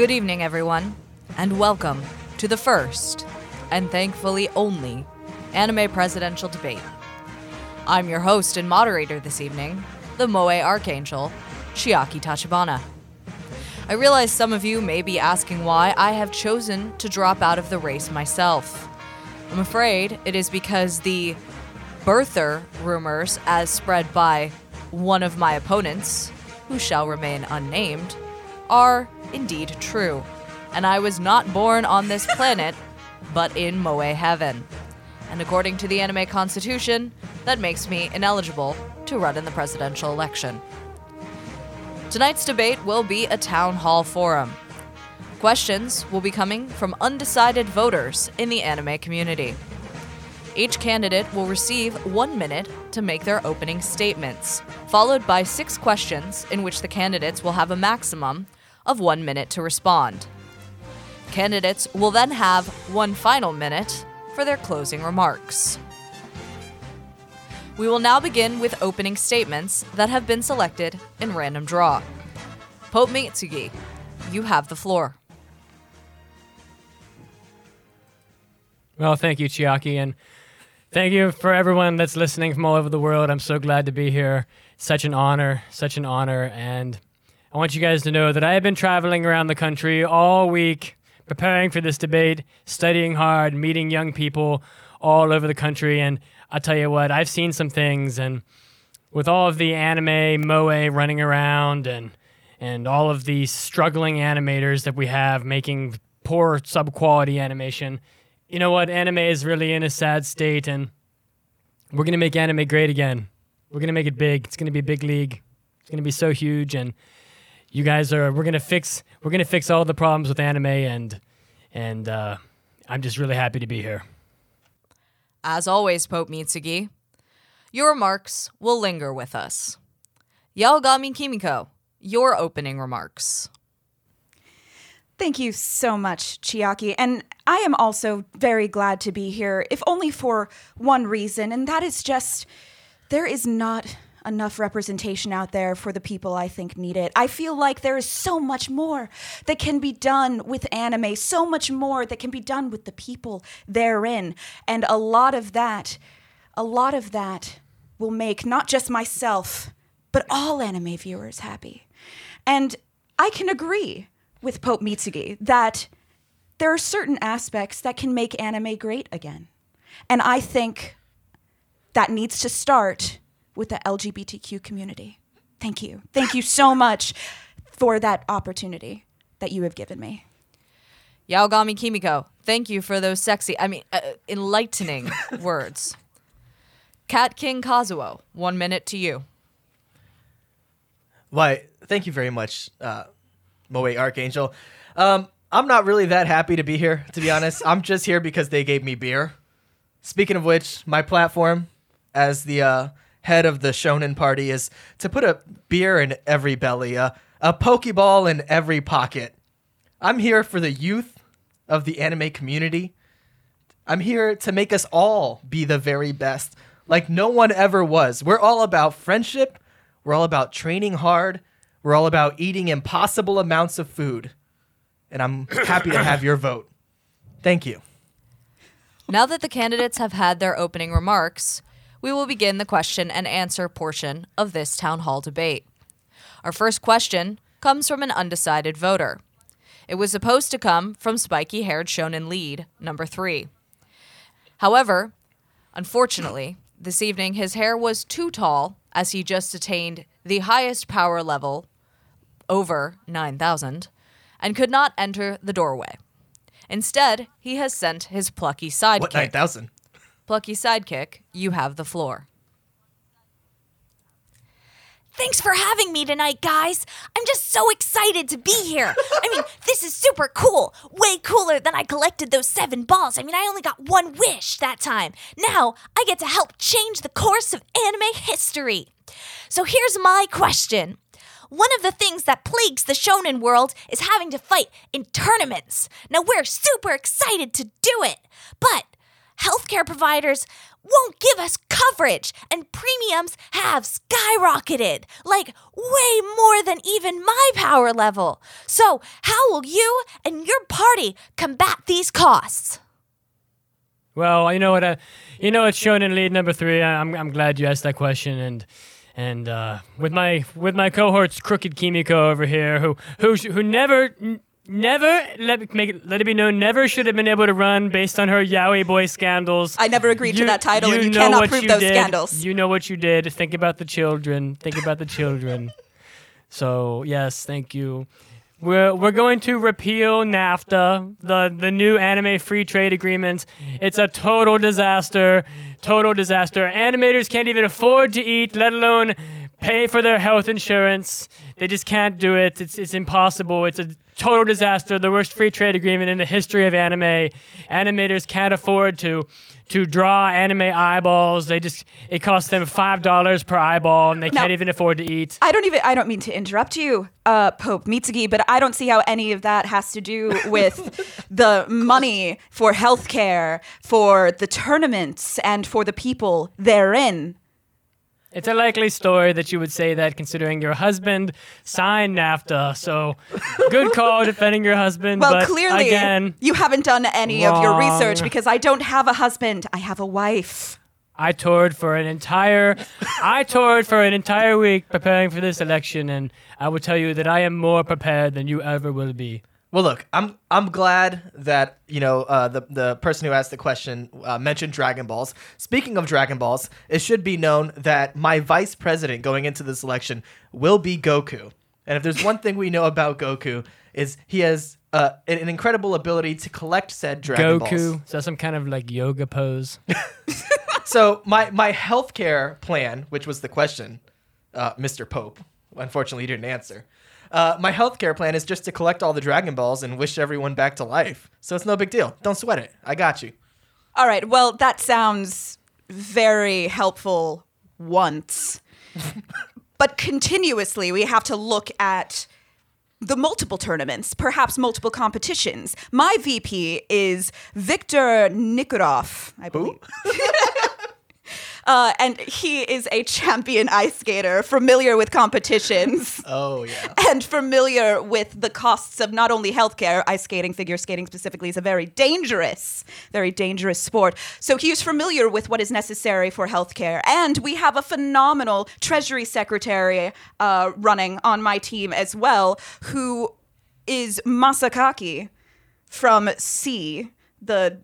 Good evening, everyone, and welcome to the first, and thankfully only, anime presidential debate. I'm your host and moderator this evening, the Moe Archangel, Chiaki Tachibana. I realize some of you may be asking why I have chosen to drop out of the race myself. I'm afraid it is because the birther rumors, as spread by one of my opponents, who shall remain unnamed, are indeed true. And I was not born on this planet, but in Moe Heaven. And according to the anime constitution, that makes me ineligible to run in the presidential election. Tonight's debate will be a town hall forum. Questions will be coming from undecided voters in the anime community. Each candidate will receive one minute to make their opening statements, followed by six questions in which the candidates will have a maximum of one minute to respond. Candidates will then have one final minute for their closing remarks. We will now begin with opening statements that have been selected in random draw. Pope Mitsugi, you have the floor. Well, thank you, Chiaki, and thank you for everyone that's listening from all over the world. I'm so glad to be here. Such an honor, such an honor, and I want you guys to know that I have been traveling around the country all week, preparing for this debate, studying hard, meeting young people all over the country, and I'll tell you what, I've seen some things, and with all of the anime moe running around and and all of the struggling animators that we have making poor sub quality animation, you know what? Anime is really in a sad state, and we're gonna make anime great again. We're gonna make it big. It's gonna be a big league. It's gonna be so huge, and you guys are. We're gonna fix. We're gonna fix all the problems with anime, and and uh, I'm just really happy to be here. As always, Pope Mitsugi, your remarks will linger with us. Yaoigami Kimiko, your opening remarks. Thank you so much, Chiaki. And I am also very glad to be here, if only for one reason, and that is just there is not enough representation out there for the people I think need it. I feel like there is so much more that can be done with anime, so much more that can be done with the people therein. And a lot of that, a lot of that will make not just myself, but all anime viewers happy. And I can agree with Pope Mitsugi that there are certain aspects that can make anime great again. And I think that needs to start with the LGBTQ community. Thank you. Thank you so much for that opportunity that you have given me. Yaoigami Kimiko, thank you for those sexy, I mean, uh, enlightening words. Cat King Kazuo, one minute to you. Why, thank you very much, uh, Moe Archangel. Um, I'm not really that happy to be here, to be honest. I'm just here because they gave me beer. Speaking of which, my platform as the uh, head of the shonen party is to put a beer in every belly, uh, a pokeball in every pocket. I'm here for the youth of the anime community. I'm here to make us all be the very best, like no one ever was. We're all about friendship. We're all about training hard. We're all about eating impossible amounts of food. And I'm happy to have your vote. Thank you. Now that the candidates have had their opening remarks, we will begin the question and answer portion of this town hall debate. Our first question comes from an undecided voter. It was supposed to come from spiky haired shonen lead, number three. However, unfortunately, this evening his hair was too tall as he just attained the highest power level, over 9,000, and could not enter the doorway. Instead, he has sent his plucky sidekick. What, 9,000? Plucky sidekick, you have the floor. Thanks for having me tonight, guys. I'm just so excited to be here. I mean, this is super cool. Way cooler than I collected those seven balls. I mean, I only got one wish that time. Now, I get to help change the course of anime history. So here's my question. One of the things that plagues the shonen world is having to fight in tournaments. Now, we're super excited to do it, but healthcare providers won't give us coverage, and premiums have skyrocketed like way more than even my power level. So, how will you and your party combat these costs? Well, you know what? Uh, you know it's shown in lead number three. I'm I'm glad you asked that question, and and uh, with my with my cohorts, Crooked Kimiko over here, who who who never. Never let it, make it, let it be known. Never should have been able to run based on her yaoi boy scandals. I never agreed to that title, and you cannot prove you those did. scandals. You know what you did. Think about the children. Think about the children. So yes, thank you. We're we're going to repeal NAFTA, the the new anime free trade agreement. It's a total disaster. Total disaster. Animators can't even afford to eat, let alone pay for their health insurance. They just can't do it. It's it's impossible. It's a total disaster, the worst free trade agreement in the history of anime. Animators can't afford to to draw anime eyeballs. They just it costs them five dollars per eyeball, and they No. can't even afford to eat. I don't even I don't mean to interrupt you, uh, Pope Mitsugi, but I don't see how any of that has to do with the money for healthcare, for the tournaments, and for the people therein. It's a likely story that you would say that, considering your husband signed NAFTA. So, good call defending your husband. Well, but clearly again, you haven't done any of your research because I don't have a husband. I have a wife. I toured for an entire I toured for an entire week preparing for this election and I will tell you that I am more prepared than you ever will be. Well, look, I'm I'm glad that you know uh, the the person who asked the question uh, mentioned Dragon Balls. Speaking of Dragon Balls, it should be known that my vice president going into this election will be Goku. And if there's one thing we know about Goku is he has uh, an, an incredible ability to collect said Dragon Balls. Goku. Is that some kind of like yoga pose? So my my healthcare plan, which was the question, uh, Mr. Pope, unfortunately you didn't answer. Uh, my healthcare plan is just to collect all the Dragon Balls and wish everyone back to life. So it's no big deal. Don't sweat it. I got you. All right. Well, that sounds very helpful once. but continuously, we have to look at the multiple tournaments, perhaps multiple competitions. My VP is Victor Nikodov, I believe. Uh, and he is a champion ice skater, familiar with competitions Oh yeah. and familiar with the costs of not only healthcare, ice skating, figure skating specifically is a very dangerous, very dangerous sport. So he is familiar with what is necessary for healthcare. And we have a phenomenal Treasury Secretary uh, running on my team as well, who is Masakaki from C, the,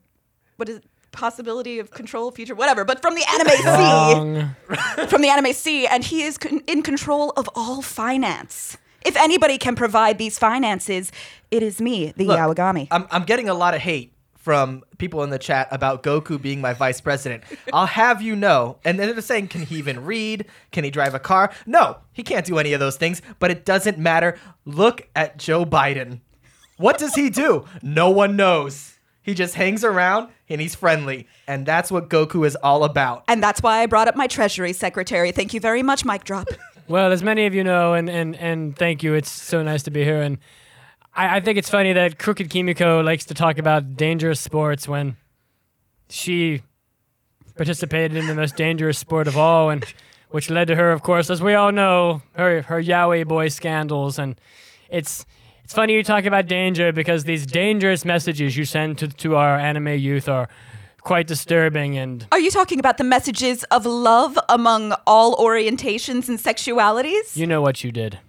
what is it? Possibility of control, future, whatever, but from the anime C from the anime C, and he is con- in control of all finance. If anybody can provide these finances, it is me, the Look, Yaoigami. I'm I'm getting a lot of hate from people in the chat about Goku being my vice president. I'll have you know, and they're saying, can he even read? Can he drive a car? No, he can't do any of those things. But it doesn't matter. Look at Joe Biden. What does he do? No one knows. He just hangs around and he's friendly, and that's what Goku is all about. and that's why I brought up my Treasury Secretary. Thank you very much, Mike Drop. Well, as many of you know, and, and, and thank you. It's so nice to be here. And I, I think it's funny that Crooked Kimiko likes to talk about dangerous sports when she participated in the most dangerous sport of all, and which led to her, of course, as we all know, her her Yaoi boy scandals. And it's it's funny you talk about danger because these dangerous messages you send to to our anime youth are quite disturbing and Are you talking about the messages of love among all orientations and sexualities? you know what you did.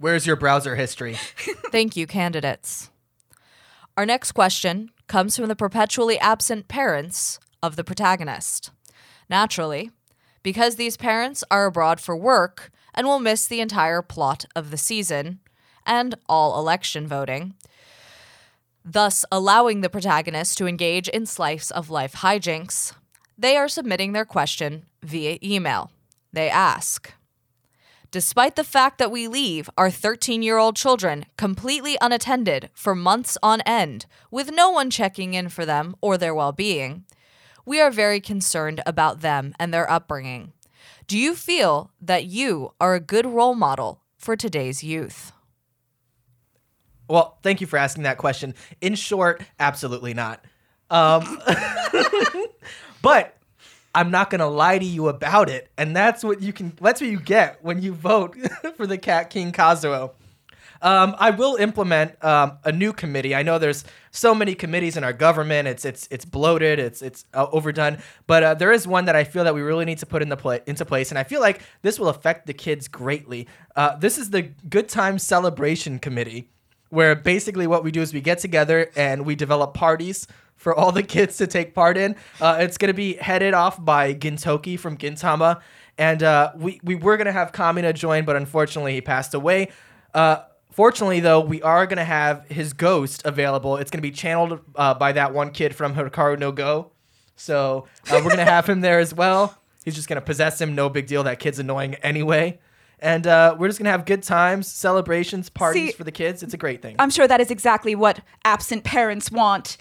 Where's your browser history? Thank you, candidates. Our next question comes from the perpetually absent parents of the protagonist. Naturally, because these parents are abroad for work and will miss the entire plot of the season and all election voting, thus allowing the protagonist to engage in slice of life hijinks, they are submitting their question via email. They ask, Despite the fact that we leave our 13 year old children completely unattended for months on end, with no one checking in for them or their well being, we are very concerned about them and their upbringing. Do you feel that you are a good role model for today's youth? Well, thank you for asking that question. In short, absolutely not. Um, but I'm not gonna lie to you about it, and that's what you can. That's what you get when you vote for the Cat King Kazuo. Um, I will implement um, a new committee. I know there's so many committees in our government. It's it's it's bloated. It's it's uh, overdone. But uh, there is one that I feel that we really need to put in the pla- into place, and I feel like this will affect the kids greatly. Uh, this is the Good Time Celebration Committee, where basically what we do is we get together and we develop parties for all the kids to take part in. Uh, it's going to be headed off by Gintoki from Gintama. And uh, we, we were going to have Kamina join, but unfortunately he passed away. Uh, fortunately, though, we are going to have his ghost available. It's going to be channeled uh, by that one kid from Hikaru no Go. So uh, we're going to have him there as well. He's just going to possess him. No big deal. That kid's annoying anyway. And uh, we're just gonna have good times, celebrations, parties See, for the kids. It's a great thing. I'm sure that is exactly what absent parents want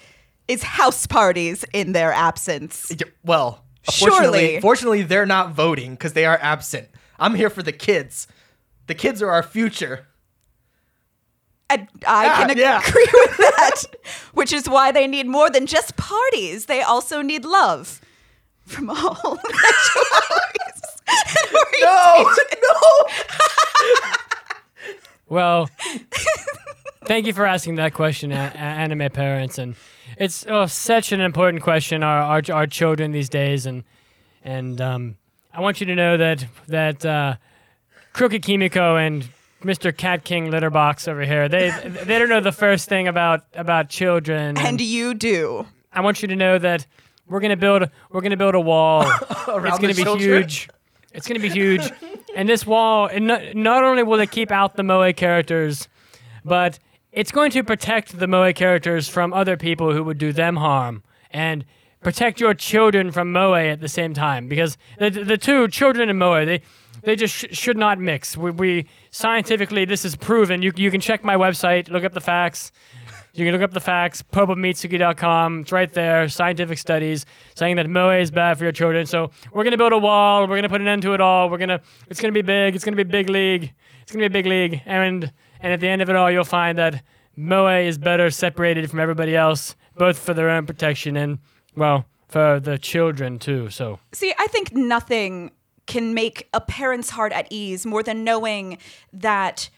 is house parties in their absence. Yeah, Well, Surely. fortunately, fortunately, they're not voting because they are absent. I'm here for the kids. The kids are our future. And I Yeah, can yeah. agree with that, which is why they need more than just parties. They also need love from all sexualities and No, no. Well, thank you for asking that question, a- a- anime parents, and it's oh, such an important question. Our, our our children these days, and and um, I want you to know that that uh, Crooked Kimiko and Mr. Cat King Litterbox over here, they they don't know the first thing about about children. And you do. I want you to know that we're gonna build we're gonna build a wall. it's gonna be children? huge. It's gonna be huge. and this wall, and not, not only will it keep out the Moe characters, but it's going to protect the Moe characters from other people who would do them harm, and protect your children from Moe at the same time. Because the the two children and Moe, they they just sh- should not mix. We, we scientifically this is proven. You you can check my website, look up the facts. You can look up the facts, popeofmitsugi.com. It's right there. Scientific studies saying that moe is bad for your children. So we're gonna build a wall. We're gonna put an end to it all. We're gonna. It's gonna be big. It's gonna be big league. It's gonna be a big league. And and at the end of it all, you'll find that moe is better separated from everybody else, both for their own protection and well for the children too. So See, I think nothing can make a parent's heart at ease more than knowing that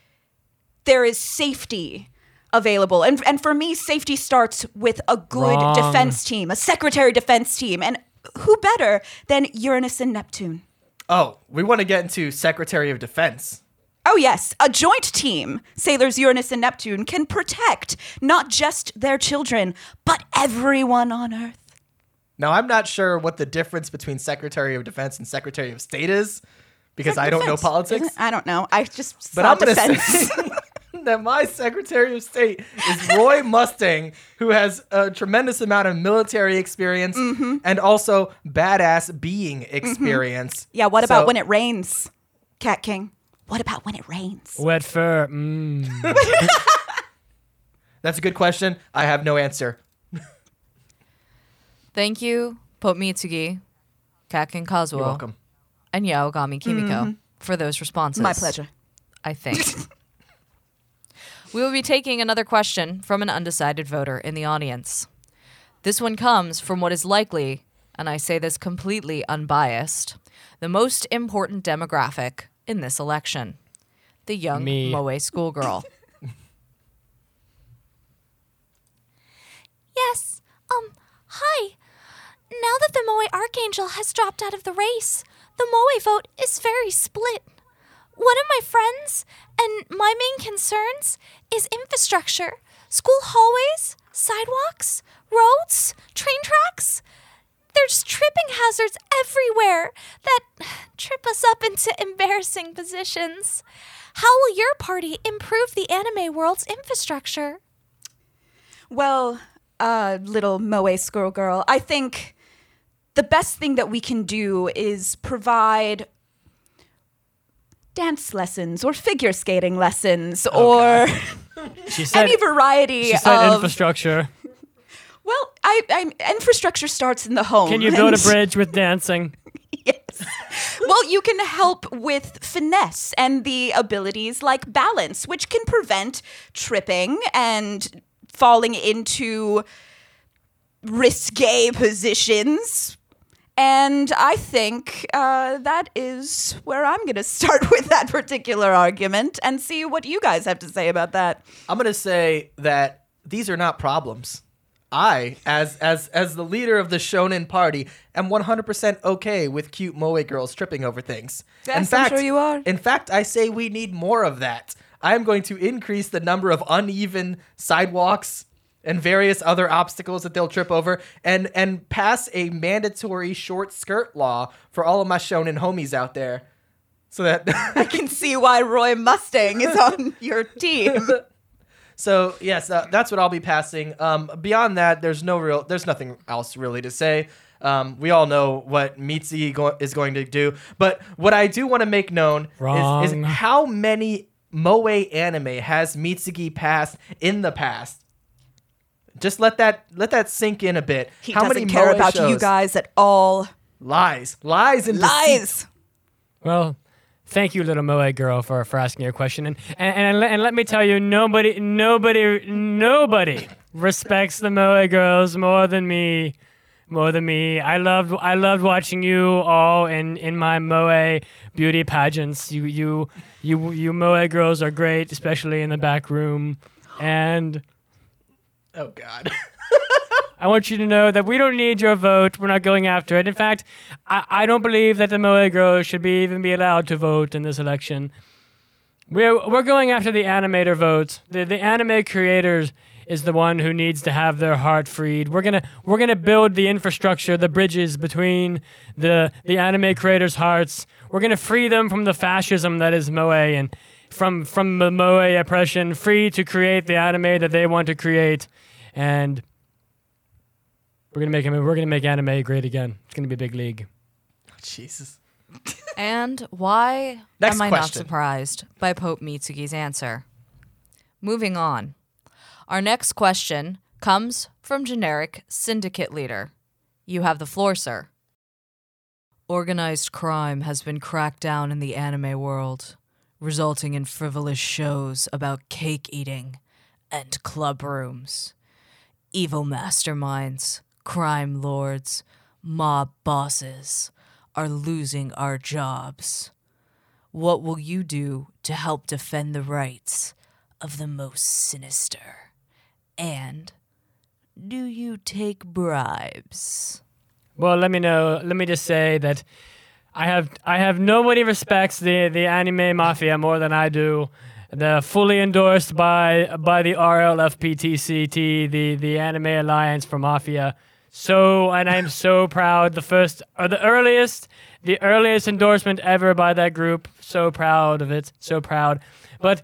there is safety available. And and for me, safety starts with a good Wrong. defense team, a secretary defense team. And who better than Uranus and Neptune? Oh, we want to get into Secretary of Defense. Oh, yes, a joint team, sailors Uranus and Neptune, can protect not just their children, but everyone on Earth. Now, I'm not sure what the difference between Secretary of Defense and Secretary of State is because I don't know politics. isn't- I don't know. I just But I'm going to defense. say that my Secretary of State is Roy Mustang, who has a tremendous amount of military experience Mm-hmm. and also badass being experience. yeah, what about So- when it rains, Cat King? What about when it rains? wet fur. Mm. That's a good question. I have no answer. Thank you, Pope Mitsugi, Cat King Kazuo, You're welcome. and Yaoigami Kimiko for those responses. My pleasure. I think. we will be taking another question from an undecided voter in the audience. This one comes from what is likely, and I say this completely unbiased, the most important demographic in this election the young Me. Moe schoolgirl. Yes. Um, hi. Now that the Moe Archangel has dropped out of the race, the Moe vote is very split. One of my friends and my main concerns is infrastructure school hallways, sidewalks, roads, train tracks. There's tripping hazards everywhere that trip us up into embarrassing positions. How will your party improve the anime world's infrastructure? Well, uh, little Moe squirrel girl, I think the best thing that we can do is provide dance lessons or figure skating lessons or She said. any variety She said of. infrastructure. well, I, I infrastructure starts in the home. Can you build a bridge with dancing? Yes. well, you can help with finesse and the abilities like balance, which can prevent tripping and falling into risque positions. And I think uh, that is where I'm going to start with that particular argument and see what you guys have to say about that. I'm gonna say that these are not problems. I, as as as the leader of the Shonen party, am 100% okay with cute moe girls tripping over things. in Yes, I'm fact, sure you are. In fact, I say we need more of that. I am going to increase the number of uneven sidewalks and various other obstacles that they'll trip over, and and pass a mandatory short skirt law for all of my Shonen homies out there, so that I can see why Roy Mustang is on your team. So yes, uh, that's what I'll be passing. Um, beyond that, there's no real, there's nothing else really to say. Um, we all know what Mitsugi go- is going to do. But what I do want to make known is, is how many moe anime has Mitsugi passed in the past. Just let that let that sink in a bit. He how doesn't many care moe about you guys at all. Lies, lies, and deceit. Lies. Well, thank you, little Moe girl, for, for asking your question. And, and, and, let- and let me tell you, nobody, nobody, nobody respects the Moe girls more than me. More than me. I loved I loved watching you all in, in my Moe beauty pageants. You you you you Moe girls are great, especially in the back room. And Oh God. I want you to know that we don't need your vote. We're not going after it. In fact, I, I don't believe that the Moe girls should be even be allowed to vote in this election. We're we're going after the animator votes. The the anime creators is the one who needs to have their heart freed. We're gonna we're gonna build the infrastructure, the bridges between the the anime creators' hearts. We're gonna free them from the fascism that is Moe and from from the Moe oppression, free to create the anime that they want to create. And we're gonna make him. We're gonna make anime great again. It's gonna be a big league. Oh, Jesus. And why Next am I not surprised by Pope Mitsugi's answer? Moving on. Our next question comes from generic syndicate leader. You have the floor, sir. Organized crime has been cracked down in the anime world, resulting in frivolous shows about cake eating and club rooms. Evil masterminds, crime lords, mob bosses are losing our jobs. What will you do to help defend the rights of the most sinister? And do you take bribes? Well, let me know. Let me just say that I have I have nobody respects the the anime mafia more than I do. The uh, fully endorsed by by the RLFPTCT, the the Anime Alliance for Mafia. So, and I'm so proud. The first or the earliest, the earliest endorsement ever by that group. So proud of it. So proud. But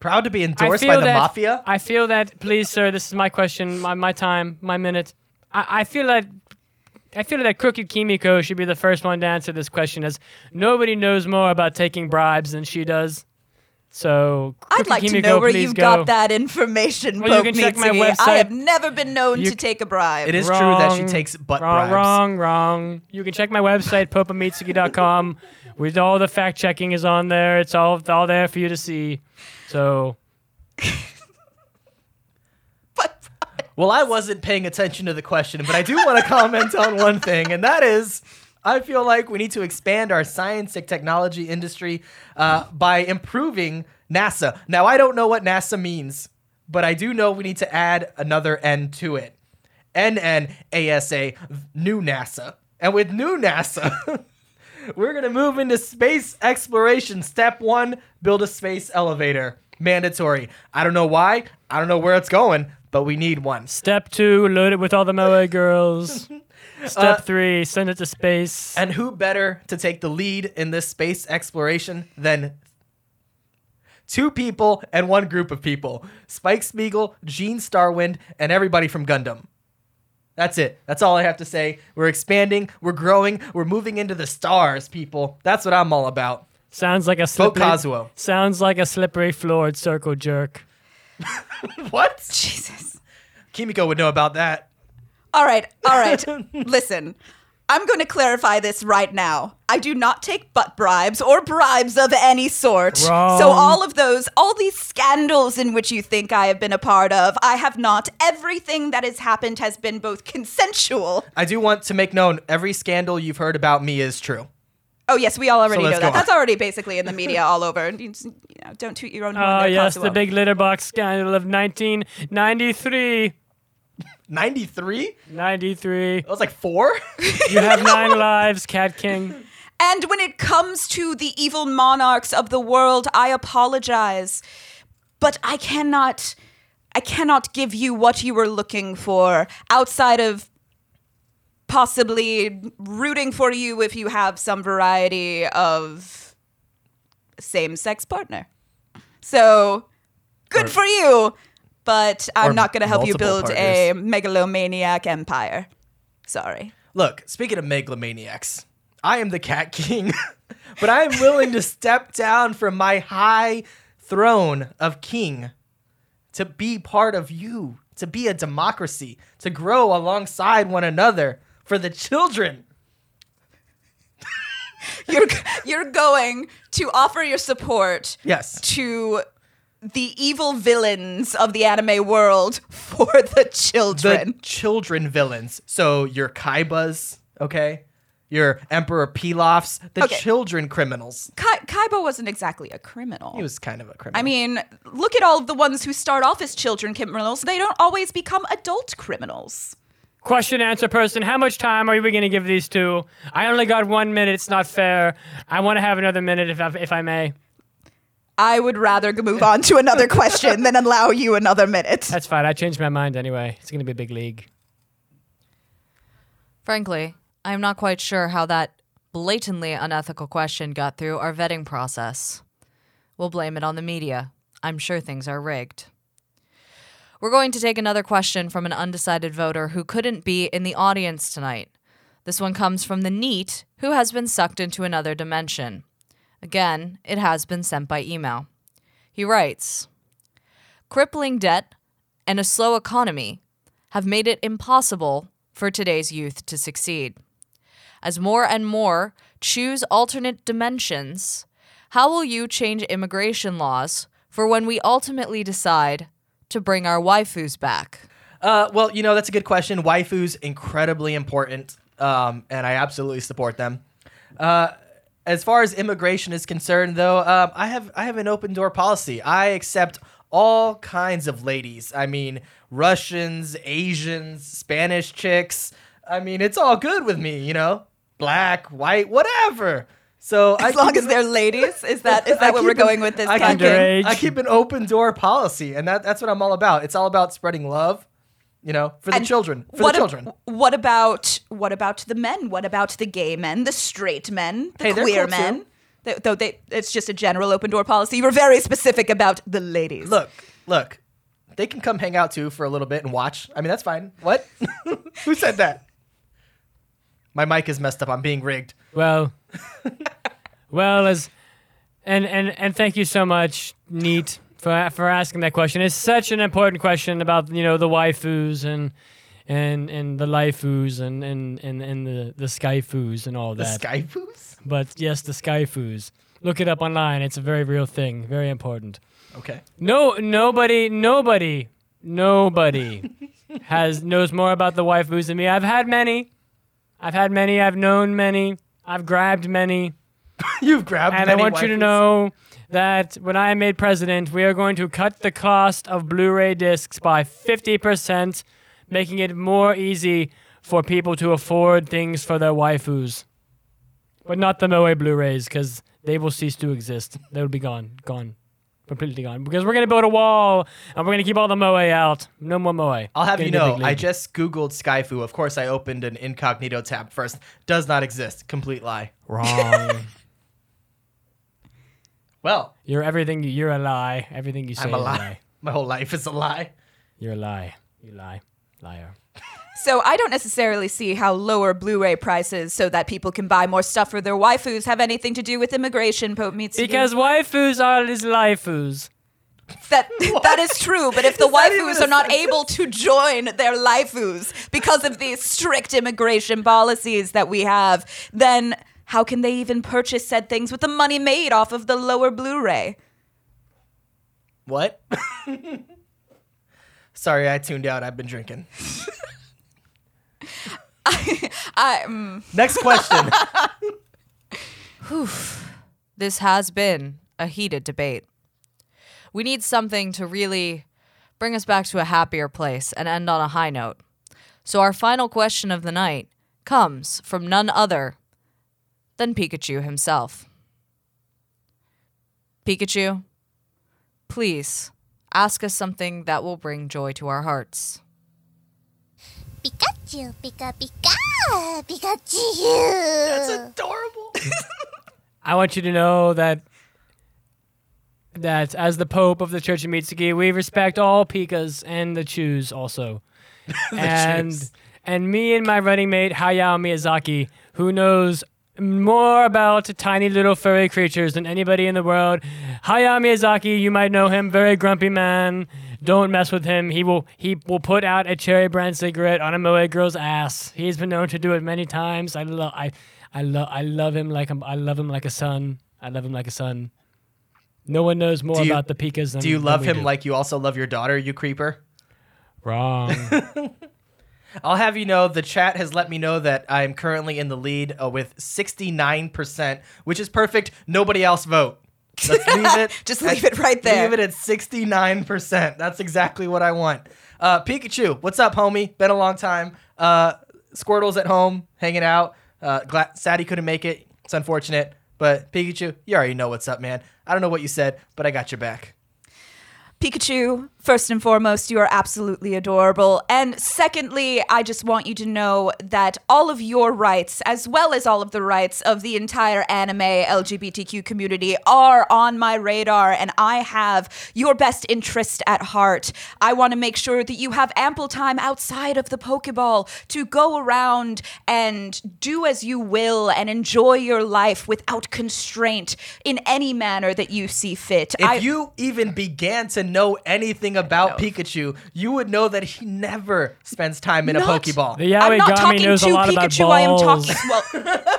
Proud to be endorsed by the that, mafia. I feel that, please, sir, this is my question, my, my time, my minute. I, I feel that. I feel that Crooked Kimiko should be the first one to answer this question, as nobody knows more about taking bribes than she does. So, I'd Crooked like to know where you've go. got that information, Well, you Pope can check my Mitsugi. I have never been known You- to take a bribe. It is true that she takes butt wrong, bribes. Wrong, wrong. You can check my website, popamitsuki.com. with all the fact checking is on there. It's all all there for you to see. So, Well, I wasn't paying attention to the question, but I do want to comment on one thing, and that is I feel like we need to expand our science and technology industry uh, by improving NASA. Now, I don't know what NASA means, but I do know we need to add another N to it. NNASA, new NASA. And with new NASA, we're going to move into space exploration. Step one build a space elevator. Mandatory. I don't know why. I don't know where it's going, but we need one. step two, load it with all the Moe girls. Step uh, three, send it to space. And who better to take the lead in this space exploration than two people and one group of people Spike Spiegel, Gene Starwind, and everybody from Gundam. That's it. That's all I have to say. We're expanding, we're growing, we're moving into the stars, people. That's what I'm all about. Sounds like a Vote slippery. Kazuo. Sounds like a slippery floored circle jerk. What? Jesus. Kimiko would know about that. All right, all right. Listen, I'm going to clarify this right now. I do not take butt bribes or bribes of any sort. Wrong. So, all of those, all these scandals in which you think I have been a part of, I have not. Everything that has happened has been both consensual. I do want to make known every scandal you've heard about me is true. Oh, yes, we all already So know let's that. go on. That's already basically in the media all over. You, you know, don't toot your own horn. Ah, oh, there, yes, the Kazuo. big litter box scandal of 1993. 93? 93. That was like four? You have nine lives, Cat King. And when it comes to the evil monarchs of the world, I apologize. But I cannot I cannot give you what you were looking for outside of possibly rooting for you if you have some variety of same-sex partner. So, good for you. But I'm Or not going to help you build a megalomaniac empire. Sorry. Look, speaking of megalomaniacs, I am the Cat King, but I am willing to step down from my high throne of king to be part of you, to be a democracy, to grow alongside one another for the children. You're you're going to offer your support Yes. to the evil villains of the anime world for the children. The children. children villains. So your Kaibas, okay? Your Emperor Pilafs, the Okay. children criminals. Kai- Kaiba wasn't exactly a criminal. He was kind of a criminal. I mean, look at all of the ones who start off as children criminals. They don't always become adult criminals. Question answer person, how much time are we going to give these two? I only got one minute. It's not fair. I want to have another minute if I, if I may. I would rather move on to another question than allow you another minute. That's fine. I changed my mind anyway. It's going to be a big league. Frankly, I am not quite sure how that blatantly unethical question got through our vetting process. We'll blame it on the media. I'm sure things are rigged. We're going to take another question from an undecided voter who couldn't be in the audience tonight. This one comes from the NEAT, who has been sucked into another dimension. Again, it has been sent by email. He writes Crippling debt and a slow economy have made it impossible for today's youth to succeed. As more and more choose alternate dimensions, how will you change immigration laws for when we ultimately decide to bring our waifus back? Uh, well, you know that's a good question. Waifus incredibly important, um, and I absolutely support them. Uh, as far as immigration is concerned, though, um, I have I have an open door policy. I accept all kinds of ladies. I mean, Russians, Asians, Spanish chicks. I mean, it's all good with me. You know, black, white, whatever. So I As long as an- they're ladies, is that is that what we're an- going with this? I keep? Underage. I keep an open door policy, and that, that's what I'm all about. It's all about spreading love, you know, for the And children. For what the ab- children. what about what about the men? What about the gay men, the straight men, the Hey, they're queer cool too. men? They- Though they, it's just a general open door policy. You were very specific about the ladies. Look, look, they can come hang out too for a little bit and watch. I mean, that's fine. What? Who said that? My mic is messed up. I'm being rigged. Well, well, as and and and thank you so much, Neat, for for asking that question. It's such an important question about you know the waifus and and and the laifus and and and, and the the skyfus and all that. sky foos? but yes, the skyfus. Look it up online. It's a very real thing. Very important. Okay. No, nobody, nobody, nobody has knows more about the waifus than me. I've had many. I've had many. I've known many. I've grabbed many. You've grabbed And I want you to know that when I am made president, we are going to cut the cost of Blu-ray discs by 50%, making it more easy for people to afford things for their waifus. But not the Moe Blu-rays, because they will cease to exist. They will be gone, gone, completely gone. Because we're gonna build a wall and we're gonna keep all the Moe out. No more Moe. I'll have Gonna you know, I just Googled Skyfu. Of course, I opened an incognito tab first. Does not exist. Complete lie. wrong. Well, you're everything. You, you're a lie. Everything you say I'm a is lie. a lie. My whole life is a lie. You're a lie. You lie, liar. So I don't necessarily see how lower Blu-ray prices so that people can buy more stuff for their waifus have anything to do with immigration, Pope Mitsugi. Because waifus are his laifus. that that is true, but if the waifus are not able to join their laifus because of these strict immigration policies that we have, then how can they even purchase said things with the money made off of the lower Blu-ray? What? Sorry, I tuned out. I've been drinking. I, mm, Next question. This has been a heated debate. We need something to really bring us back to a happier place and end on a high note. So, our final question of the night comes from none other than Pikachu himself. Pikachu, please ask us something that will bring joy to our hearts. Pikachu, Pika Pika, Pikachu. That's adorable. I want you to know that that as the Pope of the Church of Mitsugi, we respect all Pikas and the Chews also. and Chews. and me and my running mate Hayao Miyazaki, who knows more about tiny little furry creatures than anybody in the world. Hayao Miyazaki, you might know him, very grumpy man. Don't mess with him. He will he will put out a cherry brand cigarette on a moe girl's ass. He's been known to do it many times. I love I I love I love him like a, I love him like a son. I love him like a son. No one knows more you- about the Pikas than Do you love him do. like you also love your daughter, you creeper? wrong? I'll have you know the chat has let me know that I'm currently in the lead uh, with 69%, which is perfect. Nobody else vote. Let's leave it. Just leave it right there. Leave it at 69%. That's exactly what I want. Uh, Pikachu, what's up, homie? Been a long time. Uh, Squirtle's at home, hanging out. Uh, glad sad he couldn't make it. It's unfortunate. But Pikachu, you already know what's up, man. I don't know what you said, but I got your back. Pikachu, first and foremost, you are absolutely adorable. And secondly, I just want you to know that all of your rights, as well as all of the rights of the entire anime LGBTQ community, are on my radar, and I have your best interest at heart. I want to make sure that you have ample time outside of the Pokeball to go around and do as you will and enjoy your life without constraint in any manner that you see fit. If I- you even began to know anything about Pikachu, you would know that he never spends time in a Not- Pokeball. The I'm not Yaoigami talking knows to a lot about Pikachu. I am balls. talking. Well,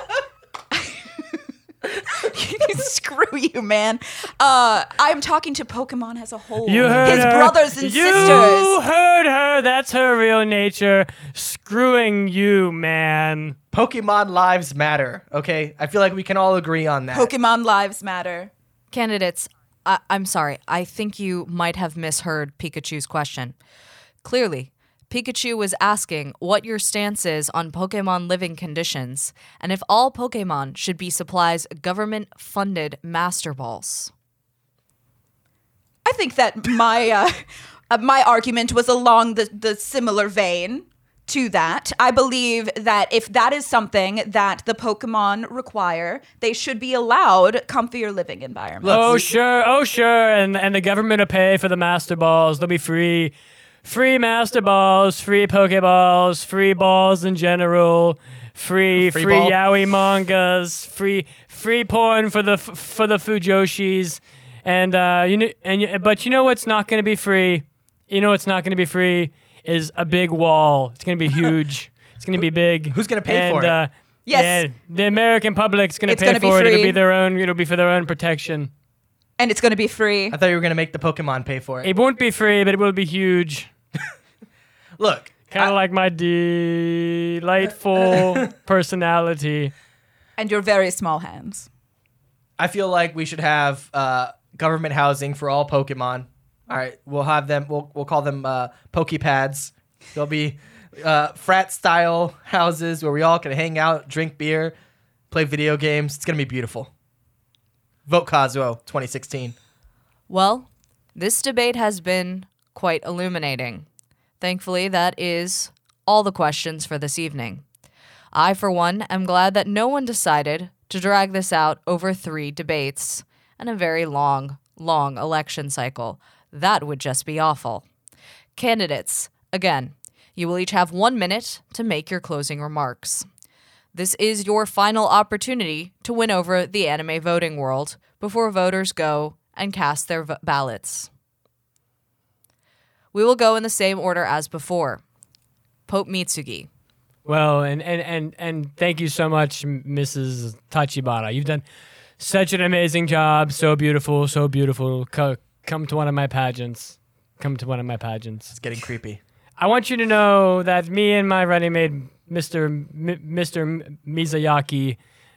screw you, man. Uh, I'm talking to Pokemon as a whole. You heard His her. brothers and sisters. you sisters. heard her. That's her real nature. Screwing you, man. Pokemon lives matter. Okay, I feel like we can all agree on that. Pokemon lives matter. Candidates, I- I'm sorry. I think you might have misheard Pikachu's question. Clearly, Pikachu was asking what your stance is on Pokemon living conditions and if all Pokemon should be supplies government funded Master Balls. I think that my uh, my argument was along the, the similar vein to that. I believe that if that is something that the Pokemon require, they should be allowed comfier living environments. oh sure, oh sure, and and the government will pay for the master balls. They'll be free, free master balls, free pokeballs, free balls in general, free Free free, ball? yaoi mangas, free free porn for the f- for the fujoshis, and uh you know and you- but you know what's not going to be free? You know what's not going to be free is a big wall. It's going to be huge. It's going to be big. who's gonna pay and, for it? Uh, Yes. yeah, the American public's going to It's pay gonna be for it. It'll free. be their own. It'll be for their own protection. and it's going to be free. I thought you were gonna make the Pokemon pay for it. It won't be free, but it will be huge. Look, Kind of like my delightful personality. And your very small hands. I feel like we should have uh, government housing for all Pokemon. All right, we'll have them. We'll we'll call them uh, Pokepads. They'll be uh, frat style houses where we all can hang out, drink beer, play video games. It's gonna be beautiful. Vote Kazuo 2016. Well, this debate has been quite illuminating. Thankfully, that is all the questions for this evening. I, for one, am glad that no one decided to drag this out over three debates and a very long, long election cycle. That would just be awful. Candidates, again, you will each have one minute to make your closing remarks. This is your final opportunity to win over the anime voting world before voters go and cast their v- ballots. We will go in the same order as before. Pope Mitsugi. Well, and and and and thank you so much, Mrs. Tachibana. You've done such an amazing job. So beautiful, so beautiful. Come to one of my pageants. Come to one of my pageants. It's getting creepy. I want you to know that me and my running mate, Mr. M- Mr. M- Mizuyaki,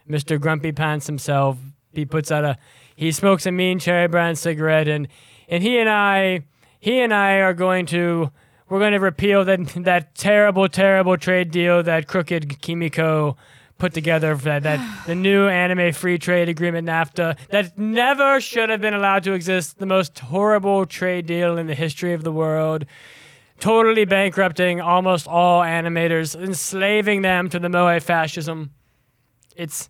Mr. Grumpy Pants himself, he puts out a, he smokes a mean cherry brand cigarette, and and he and I, he and I are going to, we're going to repeal that that terrible, terrible trade deal that crooked Kimiko put together for that, that the new anime free trade agreement NAFTA that never should have been allowed to exist. The most horrible trade deal in the history of the world totally bankrupting almost all animators, enslaving them to the moe fascism. It's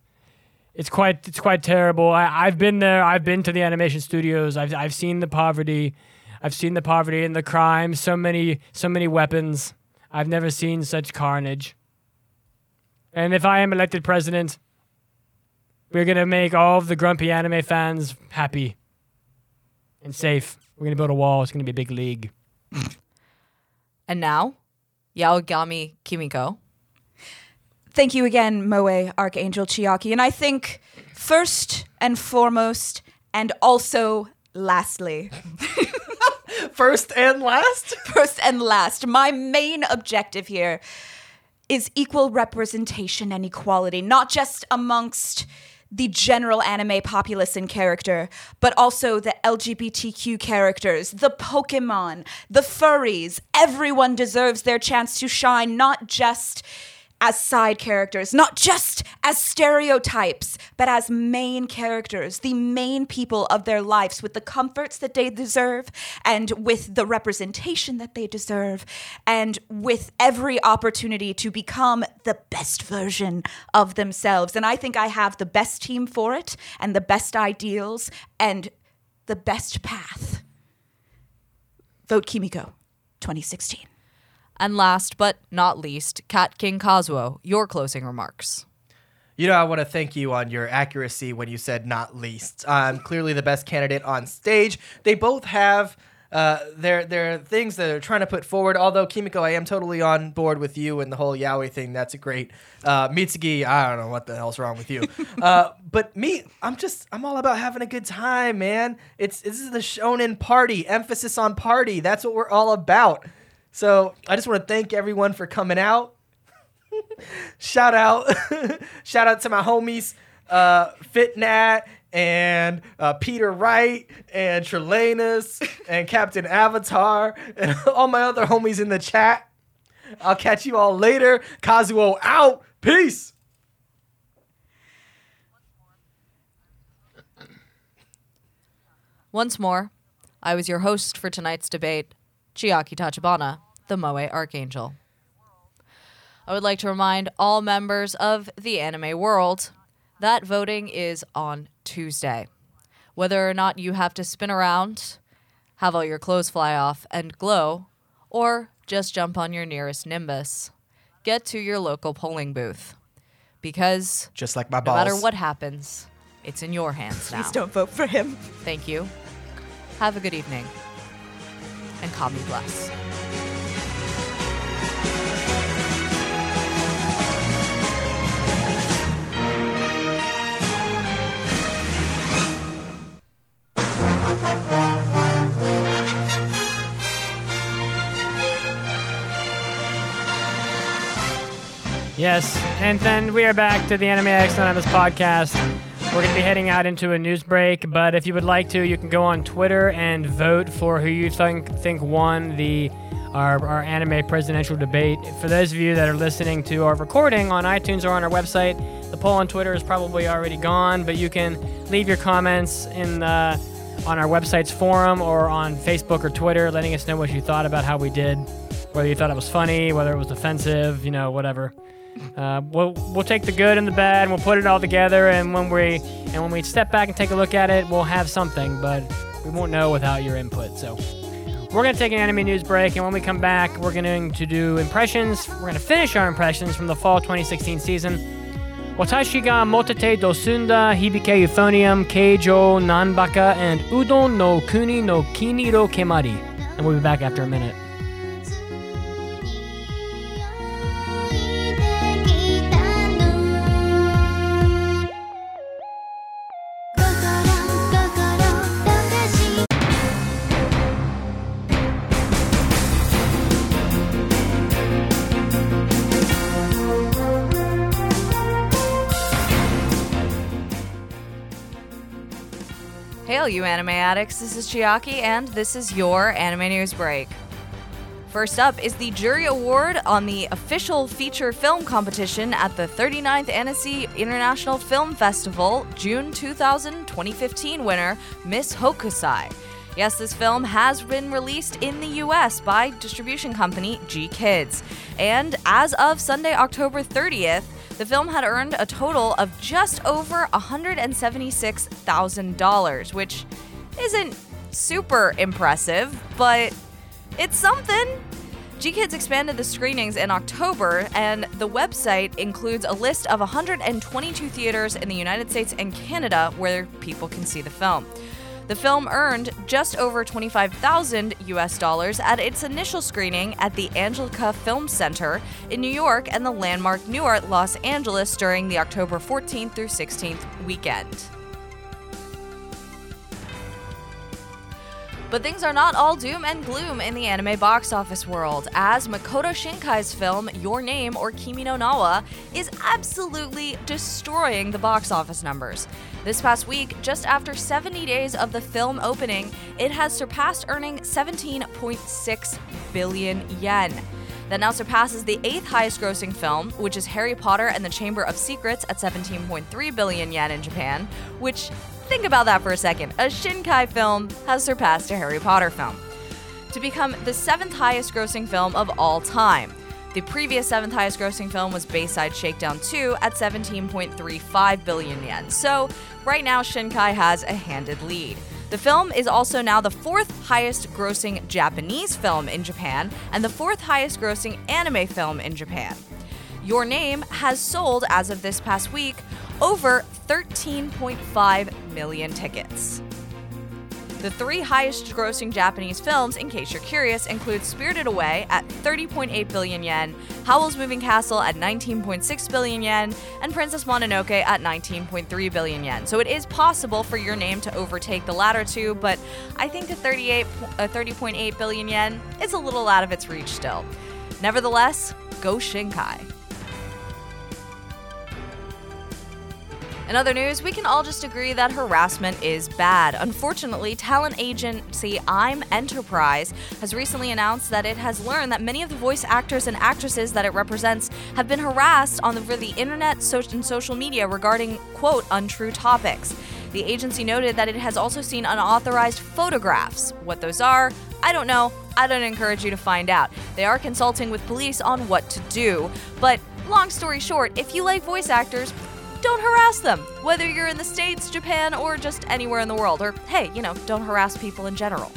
it's quite it's quite terrible. I, I've been there. I've been to the animation studios. I've I've seen the poverty. I've seen the poverty and the crime. So many so many weapons. I've never seen such carnage. And if I am elected president, we're going to make all of the grumpy anime fans happy and safe. We're going to build a wall. It's going to be a big league. And now, Yaoigami Kimiko. Thank you again, Moe Archangel Chiaki. And I think first and foremost, and also lastly, First and last? first and last, my main objective here is equal representation and equality, not just amongst the general anime populace and character, but also the LGBTQ characters, the Pokemon, the furries. Everyone deserves their chance to shine, not just as side characters, not just as stereotypes, but as main characters, the main people of their lives with the comforts that they deserve and with the representation that they deserve and with every opportunity to become the best version of themselves. And I think I have the best team for it and the best ideals and the best path. Vote Kimiko 2016. And last but not least, Cat King Kazuo, your closing remarks. You know, I want to thank you on your accuracy when you said not least. I'm clearly the best candidate on stage. They both have uh, their their things that they're trying to put forward. Although Kimiko, I am totally on board with you and the whole yaoi thing. That's a great. Uh, Mitsugi, I don't know what the hell's wrong with you. uh, but me, I'm just I'm all about having a good time, man. It's this is the shonen party. Emphasis on party. That's what we're all about. So I just want to thank everyone for coming out. Shout out shout out to my homies uh fitnat and uh, peter wright and Trelanis and captain avatar and all my other homies in the chat. I'll catch you all later. Kazuo out. Peace. Once more, I was your host for tonight's debate, Chiaki Tachibana, the Moe Archangel. I would like to remind all members of the anime world that voting is on Tuesday. Whether or not you have to spin around, have all your clothes fly off and glow, or just jump on your nearest Nimbus, get to your local polling booth. Because just like my no balls matter what happens, it's in your hands now. Please don't vote for him. Thank you. Have a good evening. And call me bless. Yes, and then we are back to the Anime X this podcast. We're going to be heading out into a news break, but if you would like to, you can go on Twitter and vote for who you think think won the our, our anime presidential debate. For those of you that are listening to our recording on iTunes or on our website, the poll on Twitter is probably already gone, but you can leave your comments in the, on our website's forum or on Facebook or Twitter, letting us know what you thought about how we did, whether you thought it was funny, whether it was offensive, you know, whatever. Uh, we'll we'll take the good and the bad, and we'll put it all together. And when we and when we step back and take a look at it, we'll have something, but we won't know without your input. So we're gonna take an anime news break, and when we come back, we're going to do impressions. We're gonna finish our impressions from the fall 2016 season. Watashi ga motete dousunda hibike euphonium keijo nanbaka and udon no kuni no kiniro kemari. And we'll be back after a minute.「Hail, you anime addicts! This is Chiaki, and this is your anime news break. First up is the jury award on the official feature film competition at the 39th Annecy International Film Festival, June 2000 2015 winner, Miss Hokusai. Yes, this film has been released in the US by distribution company GKids. And as of Sunday, October 30th, the film had earned a total of just over $176,000, which isn't super impressive, but it's something. GKids expanded the screenings in October, and the website includes a list of 122 theaters in the United States and Canada where people can see the film. The film earned just over 25,000 US dollars at its initial screening at the Angelika Film Center in New York and the landmark Nuart Los Angeles during the October 14th through 16th weekend. But things are not all doom and gloom in the anime box office world, as Makoto Shinkai's film Your Name or Kimi no Nawa is absolutely destroying the box office numbers. This past week, just after 70 days of the film opening, it has surpassed earning 17.6 billion yen. That now surpasses the eighth highest grossing film, which is Harry Potter and the Chamber of Secrets at 17.3 billion yen in Japan, which Think about that for a second. A Shinkai film has surpassed a Harry Potter film to become the seventh highest grossing film of all time. The previous seventh highest grossing film was Bayside Shakedown 2 at 17.35 billion yen. So, right now, Shinkai has a handed lead. The film is also now the fourth highest grossing Japanese film in Japan and the fourth highest grossing anime film in Japan. Your Name has sold, as of this past week, over 13.5 million tickets. The three highest grossing Japanese films, in case you're curious, include Spirited Away at 30.8 billion yen, Howl's Moving Castle at 19.6 billion yen, and Princess Mononoke at 19.3 billion yen. So it is possible for your name to overtake the latter two, but I think the 38, uh, 30.8 billion yen is a little out of its reach still. Nevertheless, go Shinkai. In other news, we can all just agree that harassment is bad. Unfortunately, talent agency I'm Enterprise has recently announced that it has learned that many of the voice actors and actresses that it represents have been harassed on the, the internet and social media regarding, quote, untrue topics. The agency noted that it has also seen unauthorized photographs. What those are, I don't know. I don't encourage you to find out. They are consulting with police on what to do. But long story short, if you like voice actors, don't harass them, whether you're in the States, Japan, or just anywhere in the world. Or, hey, you know, don't harass people in general.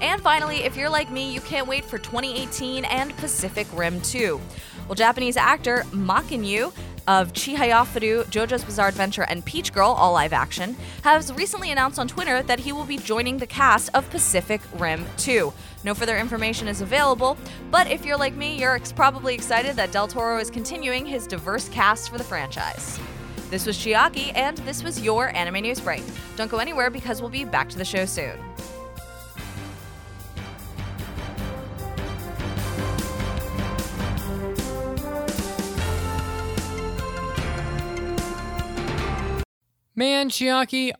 And finally, if you're like me, you can't wait for 2018 and Pacific Rim 2. Well, Japanese actor Mackenyu of Chihayafuru, JoJo's Bizarre Adventure, and Peach Girl, all live action, has recently announced on Twitter that he will be joining the cast of Pacific Rim 2. No further information is available, but if you're like me, you're ex- probably excited that Del Toro is continuing his diverse cast for the franchise. This was Chiaki, and this was your Anime News Break. Don't go anywhere because we'll be back to the show soon. Man, Chiaki,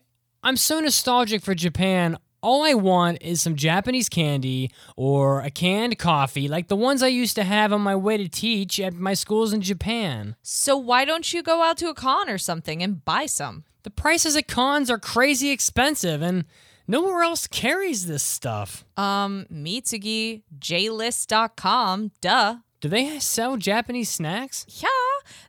I'm so nostalgic for Japan. All I want is some Japanese candy or a canned coffee like the ones I used to have on my way to teach at my schools in Japan. So why don't you go out to a con or something and buy some? The prices at cons are crazy expensive and nowhere else carries this stuff. Um, Mitsugi, JList.com, duh. Do they sell Japanese snacks? Yeah,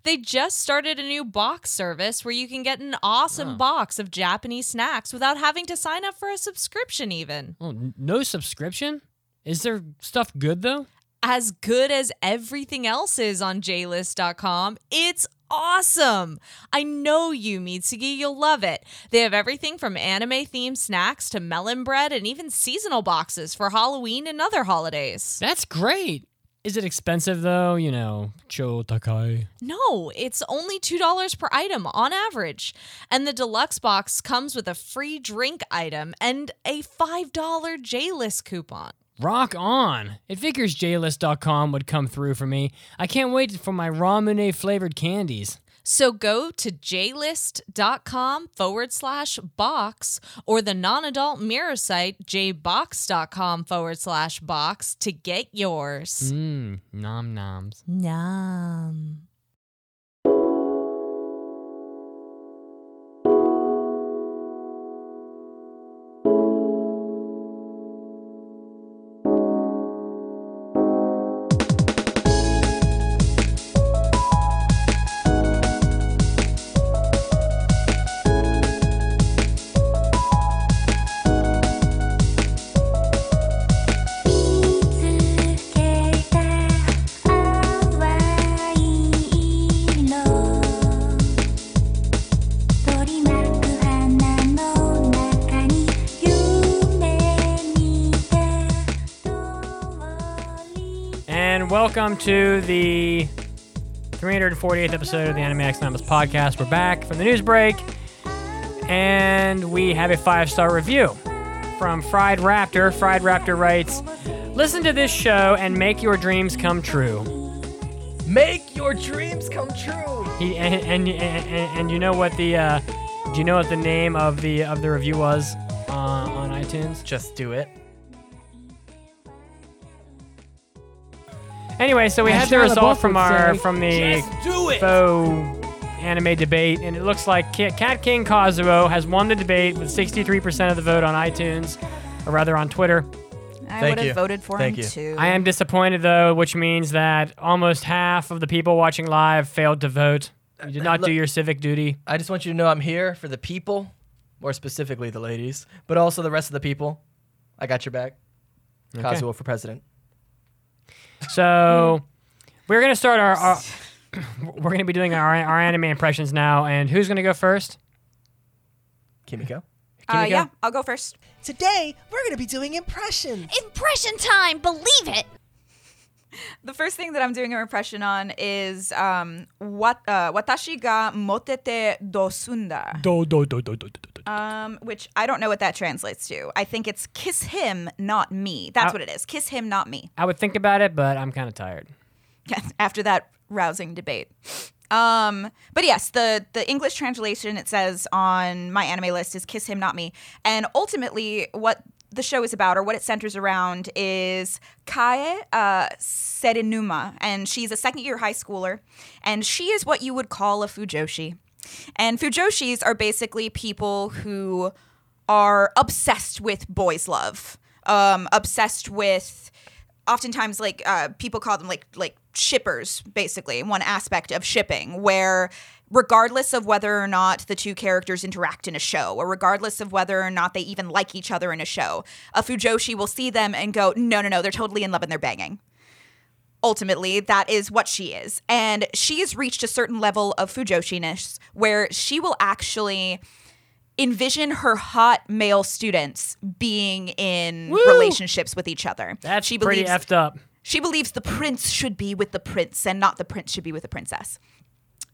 they just started a new box service where you can get an awesome Oh. box of Japanese snacks without having to sign up for a subscription, even. Oh, no subscription? Is their stuff good though? As good as everything else is on JList.com, it's awesome. I know you, Mitsugi, you'll love it. They have everything from anime themed snacks to melon bread and even seasonal boxes for Halloween and other holidays. That's great. Is it expensive though? You know, cho takai. No, it's only $2 per item on average. And the deluxe box comes with a free drink item and a $5 J-List coupon. Rock on. It figures JList.com would come through for me. I can't wait for my ramune flavored candies. So go to jlist.com forward slash box or the non adult mirror site jbox.com forward slash box to get yours. Mmm, nom noms. Nom. Welcome to the 348th episode of the Anime Addicts Anonymous podcast. We're back from the news break, and we have a five star review from Fried Raptor. Fried Raptor writes, "Listen to this show and make your dreams come true." Make your dreams come true. He and and, and, and you know what the uh, do you know what the name of the of the review was uh, on iTunes? Just do it. Anyway, so we had the result from our say, from the Just do it. faux anime debate, and it looks like Cat King Kazuo has won the debate with 63% of the vote on iTunes, or rather on Twitter. I Thank would you. have voted for Thank him you. too. I am disappointed though, which means that almost half of the people watching live failed to vote. You did uh, not do your civic duty. I just want you to know I'm here for the people, more specifically the ladies, but also the rest of the people. I got your back. Kazuo for president. So we're gonna start our. our we're gonna be doing our our anime impressions now, and who's gonna go first? Kimiko. uh, Kimiko? yeah, I'll go first. Today, we're going to be doing impressions. Impression time, believe it. The first thing that I'm doing an impression on is um, what uh, watashi ga motete dousunda, Do do do do do do do. Um, which I don't know what that translates to. I think it's kiss him, not me. That's Uh, what it is. Kiss him, not me. I would think about it, but I'm kind of tired. after that rousing debate. Um, but yes, the the English translation it says on my anime list is "Kiss Him, Not Me," and ultimately what the show is about or what it centers around is Kae uh, Serinuma, and she's a second year high schooler, and she is what you would call a fujoshi. And fujoshis are basically people who are obsessed with boys' love, um, obsessed with oftentimes like uh, people call them like like shippers basically one aspect of shipping where regardless of whether or not the two characters interact in a show or regardless of whether or not they even like each other in a show a fujoshi will see them and go no no no they're totally in love and they're banging ultimately that is what she is. And she has reached a certain level of fujoshiness where she will actually envision her hot male students being in relationships with each other. That's she pretty believes effed up. she believes the prince should be with the prince and not the prince should be with the princess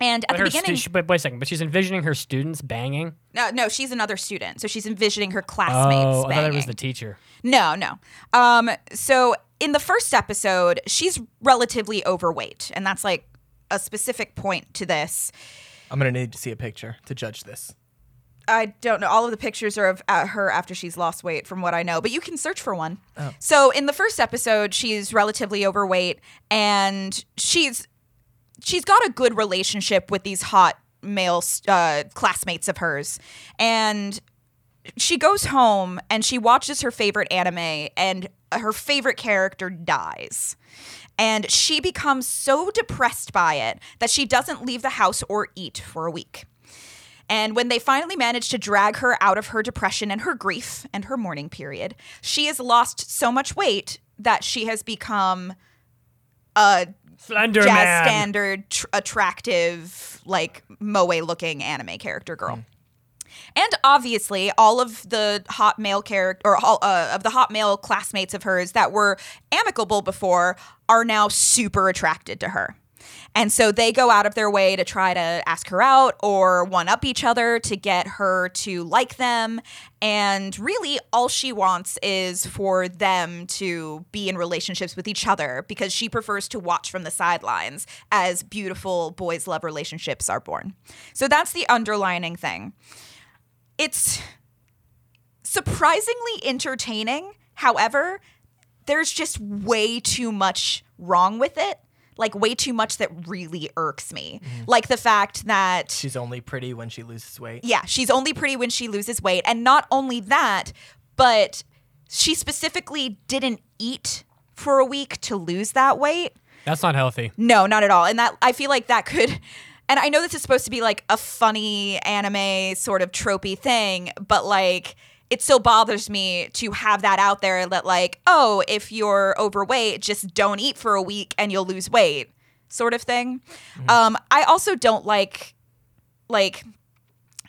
and at But, the her stu- beginning she- but wait a second. But she's envisioning her students banging. no, no she's another student so she's envisioning her classmates Oh, I thought it was the teacher. No, no. Um, so in the first episode, she's relatively overweight, and that's like a specific point to this. I'm gonna need to see a picture to judge this. I don't know. All of the pictures are of uh, her after she's lost weight, from what I know, but you can search for one. So in the first episode, she's relatively overweight, and she's she's got a good relationship with these hot male uh, classmates of hers, and she goes home and she watches her favorite anime and her favorite character dies. And she becomes so depressed by it that she doesn't leave the house or eat for a week. And when they finally manage to drag her out of her depression and her grief and her mourning period, she has lost so much weight that she has become a Slender jazz man. standard, tr- attractive, like moe looking anime character girl. And obviously, all of the hot male character or all, uh, of the hot male classmates of hers that were amicable before are now super attracted to her. And so they go out of their way to try to ask her out or one up each other to get her to like them. And really, all she wants is for them to be in relationships with each other because she prefers to watch from the sidelines as beautiful boys' love relationships are born. So that's the underlining thing. It's surprisingly entertaining. However, there's just way too much wrong with it. Like, way too much that really irks me. Mm-hmm. Like the fact that She's only pretty when she loses weight. yeah, she's only pretty when she loses weight. And not only that, but she specifically didn't eat for a week to lose that weight. That's not healthy. No, not at all. And that I feel like that could and I know this is supposed to be like a funny anime sort of tropey thing, but like it still bothers me to have that out there that like, oh, if you're overweight, just don't eat for a week and you'll lose weight, sort of thing. Um, I also don't like like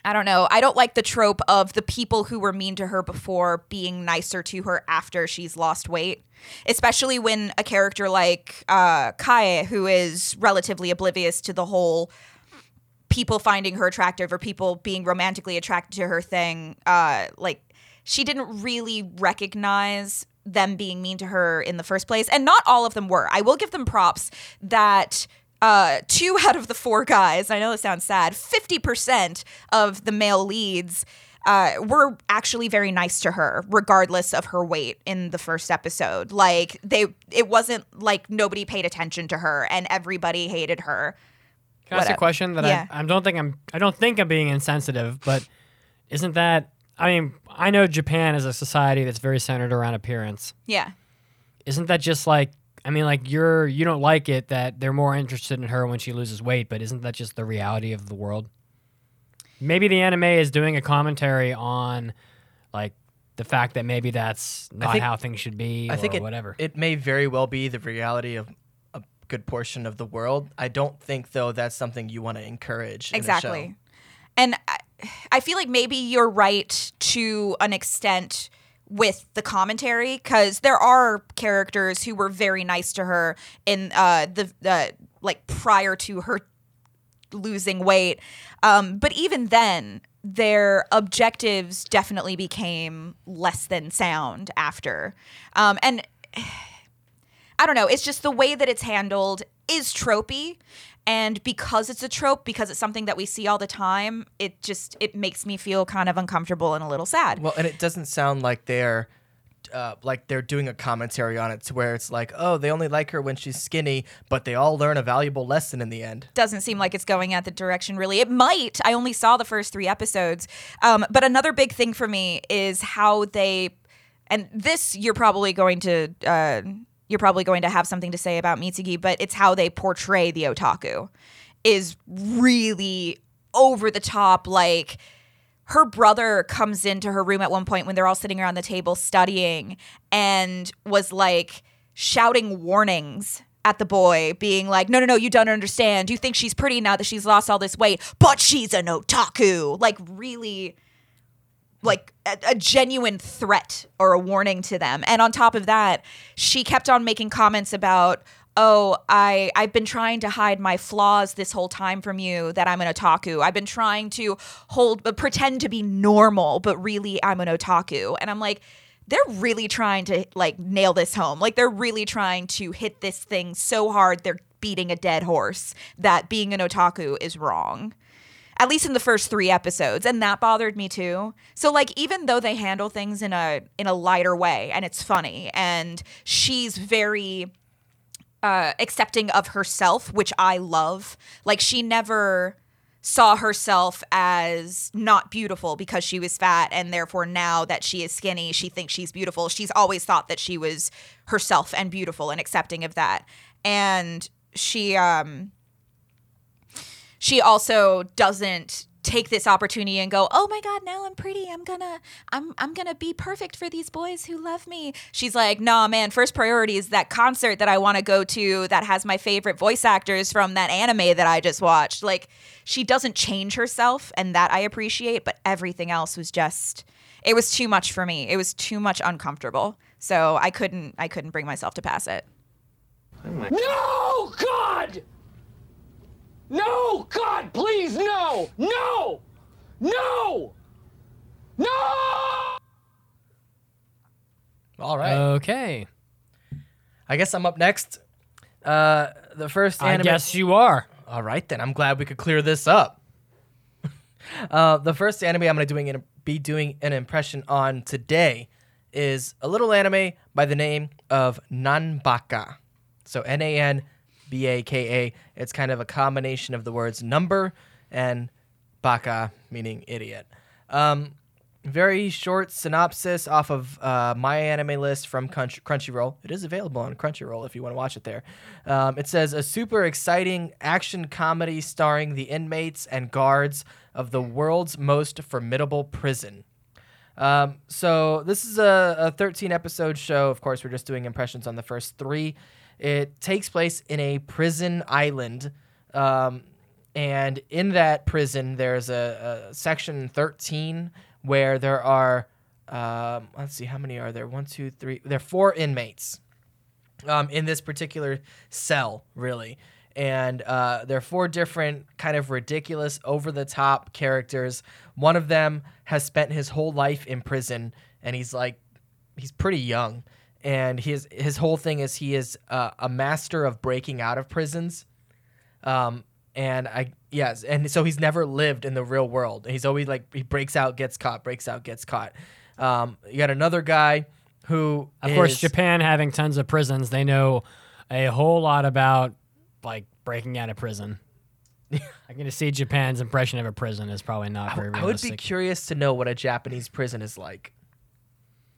I don't know. I don't like the trope of the people who were mean to her before being nicer to her after she's lost weight. Especially when a character like uh, Kae, who is relatively oblivious to the whole people finding her attractive or people being romantically attracted to her thing, uh, like she didn't really recognize them being mean to her in the first place. And not all of them were. I will give them props that uh, two out of the four guys, I know it sounds sad, 50% of the male leads uh, were actually very nice to her, regardless of her weight in the first episode. Like, they, it wasn't like nobody paid attention to her and everybody hated her. Can I ask a question that Yeah. I, I don't think I'm I don't think I'm being insensitive, but isn't that I mean, I know Japan is a society that's very centered around appearance. Yeah. Isn't that just like I mean, like you're you don't like it that they're more interested in her when she loses weight, but isn't that just the reality of the world? Maybe the anime is doing a commentary on like the fact that maybe that's not think- how things should be I or think it, whatever. it may very well be the reality of a good portion of the world. I don't think though that's something you want to encourage. in a show. Exactly. And I, feel like maybe you're right to an extent with the commentary because there are characters who were very nice to her in uh, the uh, like prior to her losing weight. Um, but even then, their objectives definitely became less than sound after. Um, and I don't know. It's just the way that it's handled is tropey. And because it's a trope, because it's something that we see all the time, it just it makes me feel kind of uncomfortable and a little sad. Well, and it doesn't sound like they're uh, like they're doing a commentary on it to where it's like, oh, they only like her when she's skinny, but they all learn a valuable lesson in the end. doesn't seem like it's going at the direction really. It might. I only saw the first three episodes. Um, but another big thing for me is how they, and this you're probably going to, uh, you're probably going to have something to say about Mitsugi, but it's how they portray the otaku is really over the top. Like her brother comes into her room at one point when they're all sitting around the table studying and was like shouting warnings at the boy being like no no no you don't understand you think she's pretty now that she's lost all this weight but she's an otaku like really like a, a genuine threat or a warning to them. And on top of that she kept on making comments about oh i i've been trying to hide my flaws this whole time from you that i'm an otaku. I've been trying to hold pretend to be normal but really i'm an otaku. And i'm like they're really trying to like nail this home. Like they're really trying to hit this thing so hard they're beating a dead horse that being an otaku is wrong at least in the first three episodes and that bothered me too. So like even though they handle things in a in a lighter way and it's funny and she's very uh accepting of herself which i love like she never saw herself as not beautiful because she was fat and therefore now that she is skinny she thinks she's beautiful. She's always thought that she was herself and beautiful and accepting of that. And she um she also doesn't take this opportunity and go oh my god now i'm pretty. I'm gonna i'm i'm gonna be perfect for these boys who love me. She's like nah man first priority is that concert that i want to go to that has my favorite voice actors from that anime that i just watched. Like she doesn't change herself and that i appreciate but everything else was just it was too much for me. It was too much uncomfortable. So i couldn't i couldn't bring myself to pass it. No, God! No, God, please, no! No! No! No! All right. Okay. I guess I'm up next. Uh, the first I anime. guess you are. All right, then. I'm glad we could clear this up. uh, the first anime I'm going to doing an, be doing an impression on today is a little anime by the name of Nanbaka. So N A N B A K A. It's kind of a combination of the words number and baka, meaning idiot. Um, very short synopsis off of uh, my anime list from Crunch- Crunchyroll. It is available on Crunchyroll if you want to watch it there. Um, it says a super exciting action comedy starring the inmates and guards of the world's most formidable prison. Um, so this is a, a 13 episode show. Of course, we're just doing impressions on the first three. It takes place in a prison island. Um, and in that prison, there's a, a section 13 where there are, um, let's see, how many are there? One, two, three. There are four inmates um, in this particular cell, really. And uh, there are four different kind of ridiculous, over the top characters. One of them has spent his whole life in prison, and he's like, he's pretty young. And his his whole thing is he is uh, a master of breaking out of prisons. Um, and I yes, and so he's never lived in the real world. He's always like he breaks out, gets caught, breaks out, gets caught. Um, you got another guy who, Of course, Japan having tons of prisons, they know a whole lot about like breaking out of prison. I'm gonna see Japan's impression of a prison is probably not very I would be curious to know what a Japanese prison is like.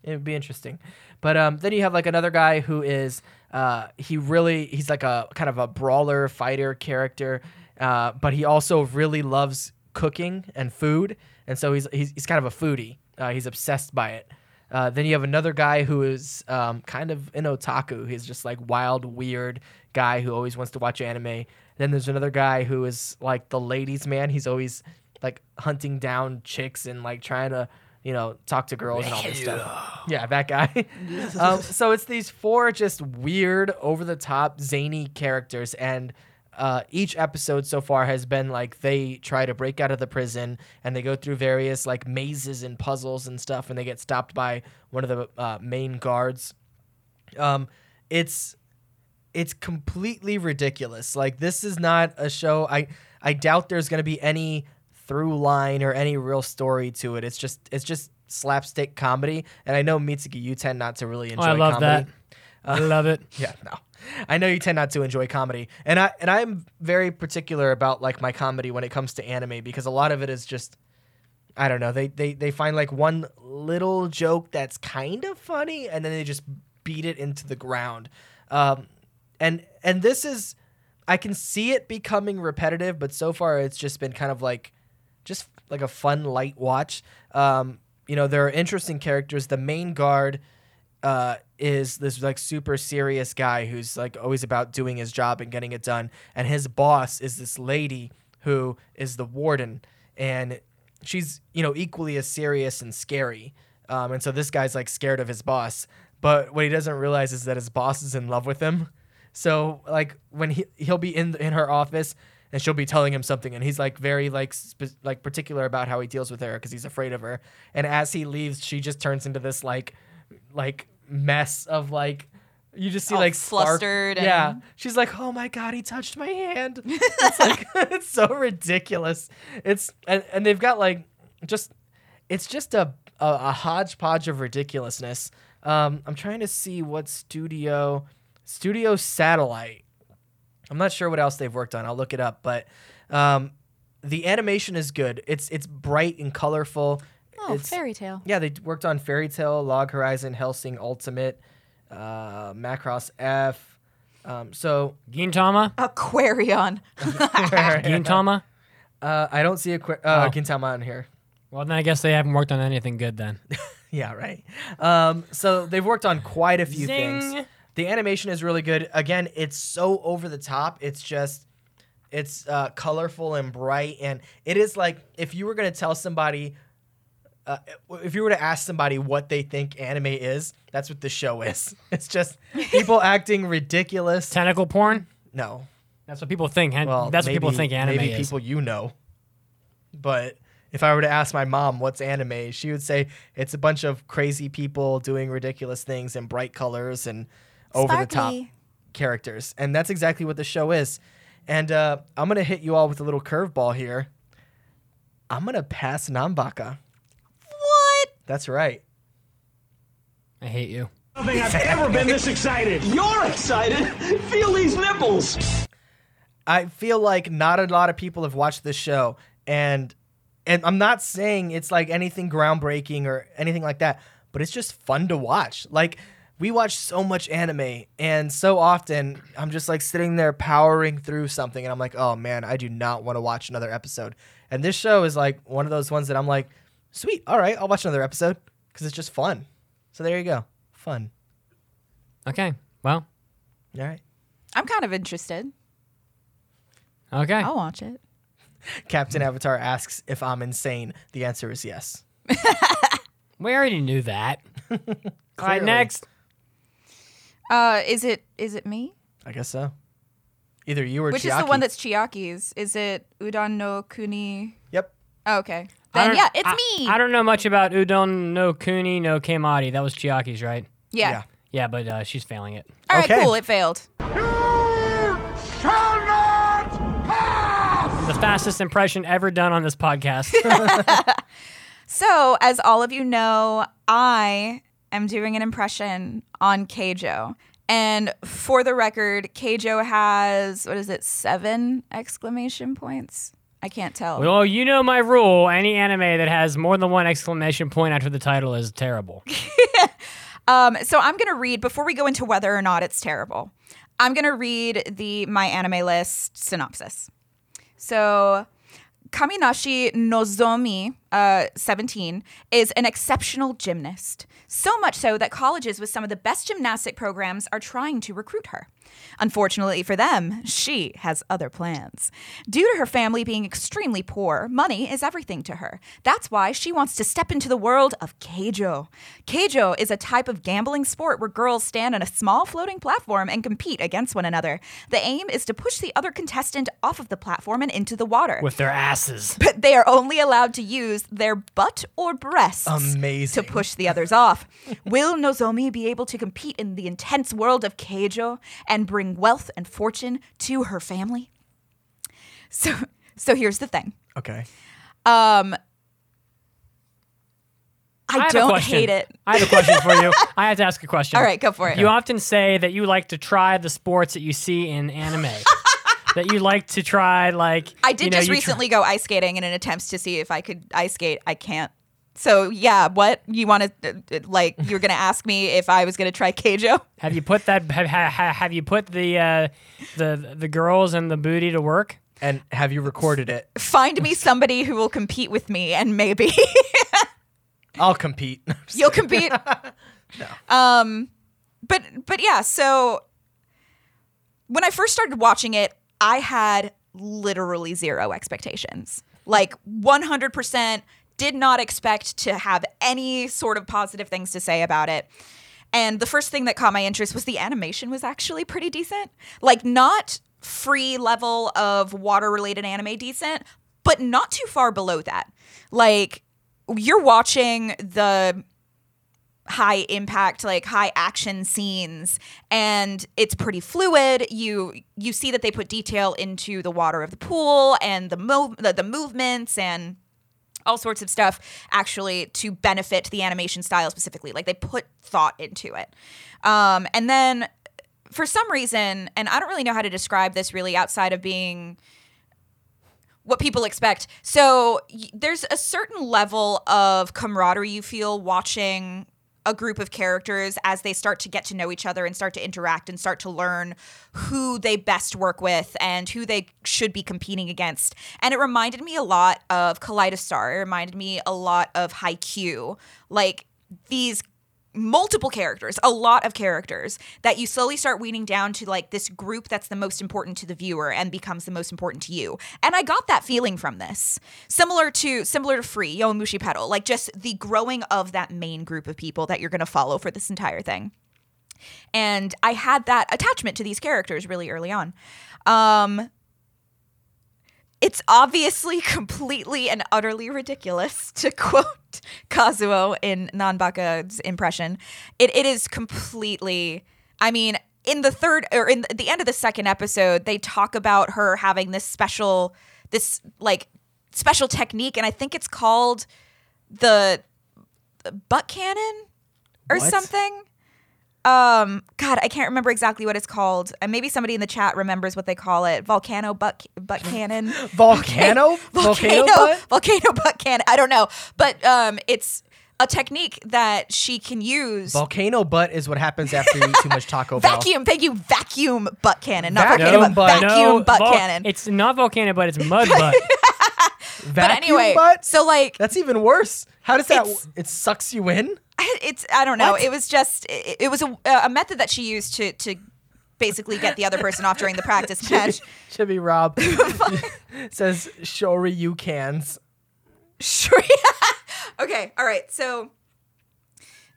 It would be interesting. But um, then you have like another guy who is uh, he really he's like a kind of a brawler fighter character, uh, but he also really loves cooking and food, and so he's he's, he's kind of a foodie. Uh, he's obsessed by it. Uh, then you have another guy who is um, kind of an otaku. He's just like wild, weird guy who always wants to watch anime. Then there's another guy who is like the ladies' man. He's always like hunting down chicks and like trying to you know talk to girls and all this stuff. Yeah, that guy. um, so it's these four just weird, over the top, zany characters, and uh, each episode so far has been like they try to break out of the prison and they go through various like mazes and puzzles and stuff, and they get stopped by one of the uh, main guards. Um, it's it's completely ridiculous. Like this is not a show. I I doubt there's gonna be any through line or any real story to it. It's just it's just slapstick comedy. And I know Mitsugi, you tend not to really Oh, enjoy. I love comedy. that. I love it. Yeah, no. I know you tend not to enjoy comedy. And I and I'm very particular about like my comedy when it comes to anime because a lot of it is just I don't know. They they they find like one little joke that's kind of funny and then they just beat it into the ground. Um and and this is I can see it becoming repetitive, but so far it's just been kind of like just like a fun light watch. Um, you know, there are interesting characters. The main guard uh, is this like super serious guy who's like always about doing his job and getting it done, and his boss is this lady who is the warden, and she's you know equally as serious and scary. Um, and so this guy's like scared of his boss, but what he doesn't realize is that his boss is in love with him. So like when he he'll be in in her office and she'll be telling him something and he's like very like spe- like particular about how he deals with her because he's afraid of her. And as he leaves, she just turns into this like like mess of like you just see All like spark- flustered Yeah, she's like, "Oh my god, he touched my hand." it's like it's so ridiculous. It's and, and they've got like just it's just a a, a hodgepodge of ridiculousness. Um, I'm trying to see what studio Studio Satelight. I'm not sure what else they've worked on. I'll look it up, but um, the animation is good. It's it's bright and colorful. Oh, it's, Fairy Tail. Yeah, they worked on Fairy Tail, Log Horizon, Hellsing Ultimate, uh, Macross F. Um, so Gintama? Aquarion. Gintama? Uh, I don't see a qu- uh, Oh. Gintama on here. Well, then I guess they haven't worked on anything good then. Yeah, right. Um, so they've worked on quite a few Zing. things. The animation is really good. Again, it's so over the top. It's just, it's uh, colorful and bright, and it is like if you were gonna tell somebody, uh, if you were to ask somebody what they think anime is, that's what the show is. It's just people acting ridiculous. Tentacle porn? No, That's what people think. well, That's what people think anime is. maybe is. people you know. But if I were to ask my mom what's anime, she would say it's a bunch of crazy people doing ridiculous things in bright colors and over the top characters. And that's exactly what the show is. And uh, I'm going to hit you all with a little curveball here. I'm going to pass Nanbaka. What? That's right. I hate you. I don't think I've ever been this excited. You're excited. Feel these nipples. I feel like not a lot of people have watched this show, and and I'm not saying it's like anything groundbreaking or anything like that, but it's just fun to watch. Like we watch so much anime, and so often I'm just like sitting there powering through something, and I'm like, oh man, I do not want to watch another episode. And this show is like one of those ones that I'm like, sweet, all right, I'll watch another episode because it's just fun. So there you go, fun. Okay. Well, All right. I'm kind of interested. okay. I'll watch it. Captain Avatar asks if I'm insane. The answer is yes. We already knew that. All right, next. Uh, is it is it me? I guess so. Either you or Which is Chiaki. the one that's Chiaki's? Is it Udon no Kuni? Yep. Oh, okay. I Then don't- yeah, it's I- me. I don't know much about Udon no Kuni no Kemari. That was Chiaki's, right? yeah. Yeah. Yeah, but uh, she's failing it. All right, Okay. cool. It failed. The fastest impression ever done on this podcast. So, as all of you know, I am doing an impression on Keijo. And for the record, Keijo has, what is it, seven exclamation points? I can't tell. well, you know my rule. Any anime that has more than one exclamation point after the title is terrible. Um, so I'm going to read, before we go into whether or not it's terrible, I'm going to read the My Anime List synopsis. So, Kaminashi Nozomi, uh, 17, is an exceptional gymnast. So much so that colleges with some of the best gymnastic programs are trying to recruit her. Unfortunately for them, she has other plans. Due to her family being extremely poor, money is everything to her. That's why she wants to step into the world of Keijo. Keijo is a type of gambling sport where girls stand on a small floating platform and compete against one another. The aim is to push the other contestant off of the platform and into the water. With their asses. but they are only allowed to use their butt or breasts Amazing. to push the others off. Will Nozomi be able to compete in the intense world of Keijo and bring wealth and fortune to her family? So, so here's the thing. Okay. Um, I, have a don't hate it. I have a question for you. I have to ask a question. All right, go for it. You often say that you like to try the sports that you see in anime. that you like to try, like I did you know, just you tr- recently go ice skating in an attempt to see if I could ice skate. I can't. So yeah, what you want to like? You're gonna ask me if I was gonna try Keijo? have you put that? Have, have, have you put the uh, the the girls and the booty to work? And have you recorded it? Find me somebody who will compete with me, and maybe I'll compete. you'll compete. No. Um, but but yeah. So when I first started watching it, I had literally zero expectations. Like 100% did not expect to have any sort of positive things to say about it. And the first thing that caught my interest was the animation was actually pretty decent. Like not free level of water related anime decent, but not too far below that. Like you're watching the high impact like high action scenes and it's pretty fluid you you see that they put detail into the water of the pool and the move the, the movements and all sorts of stuff actually to benefit the animation style specifically like they put thought into it um, and then for some reason and i don't really know how to describe this really outside of being what people expect. So y- there's a certain level of camaraderie you feel watching a group of characters as they start to get to know each other and start to interact and start to learn who they best work with and who they should be competing against. And it reminded me a lot of Kaleidostar. It reminded me a lot of Haikyuu. Like these multiple characters, a lot of characters that you slowly start weaning down to like this group that's the most important to the viewer and becomes the most important to you. And I got that feeling from this. Similar to similar to Free, Yowamushi Pedal, like just the growing of that main group of people that you're going to follow for this entire thing. And I had that attachment to these characters really early on. Um it's obviously completely and utterly ridiculous to quote Kazuo in Nanbaka's impression. It, it is completely, I mean, in the third or in the end of the second episode, they talk about her having this special, this like special technique, and I think it's called the, butt cannon or What? something. Um, God, I can't remember exactly what it's called. And maybe somebody in the chat remembers what they call it. Volcano butt butt cannon. Volcano? Volcano butt? Volcano butt cannon. I don't know, but um, it's a technique that she can use. Volcano butt is what happens after you eat too much Taco Bell. vacuum. Thank you. Vacuum butt cannon. Not Vacuum volcano butt. butt. Vacuum No, butt vol- cannon. It's not volcano, but it's mud butt. but anyway, butt? so like That's even worse. How does that? It's- it sucks you in. I- it's I don't know. What? It was just it, it was a, a method that she used to to basically get the other person off during the practice match. Be Rob. says Shori you cans. Sure. okay. All right. So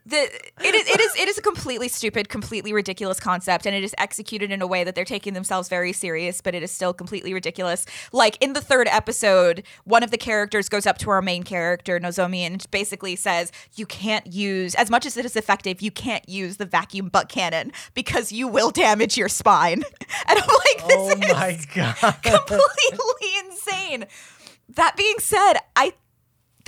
the it is it is it is a completely stupid, completely ridiculous concept, and it is executed in a way that they're taking themselves very serious, but it is still completely ridiculous. Like in the third episode, one of the characters goes up to our main character Nozomi and basically says, "You can't use as much as it is effective. You can't use the vacuum butt cannon because you will damage your spine." And I'm like, "This Oh is my god. completely insane." That being said, I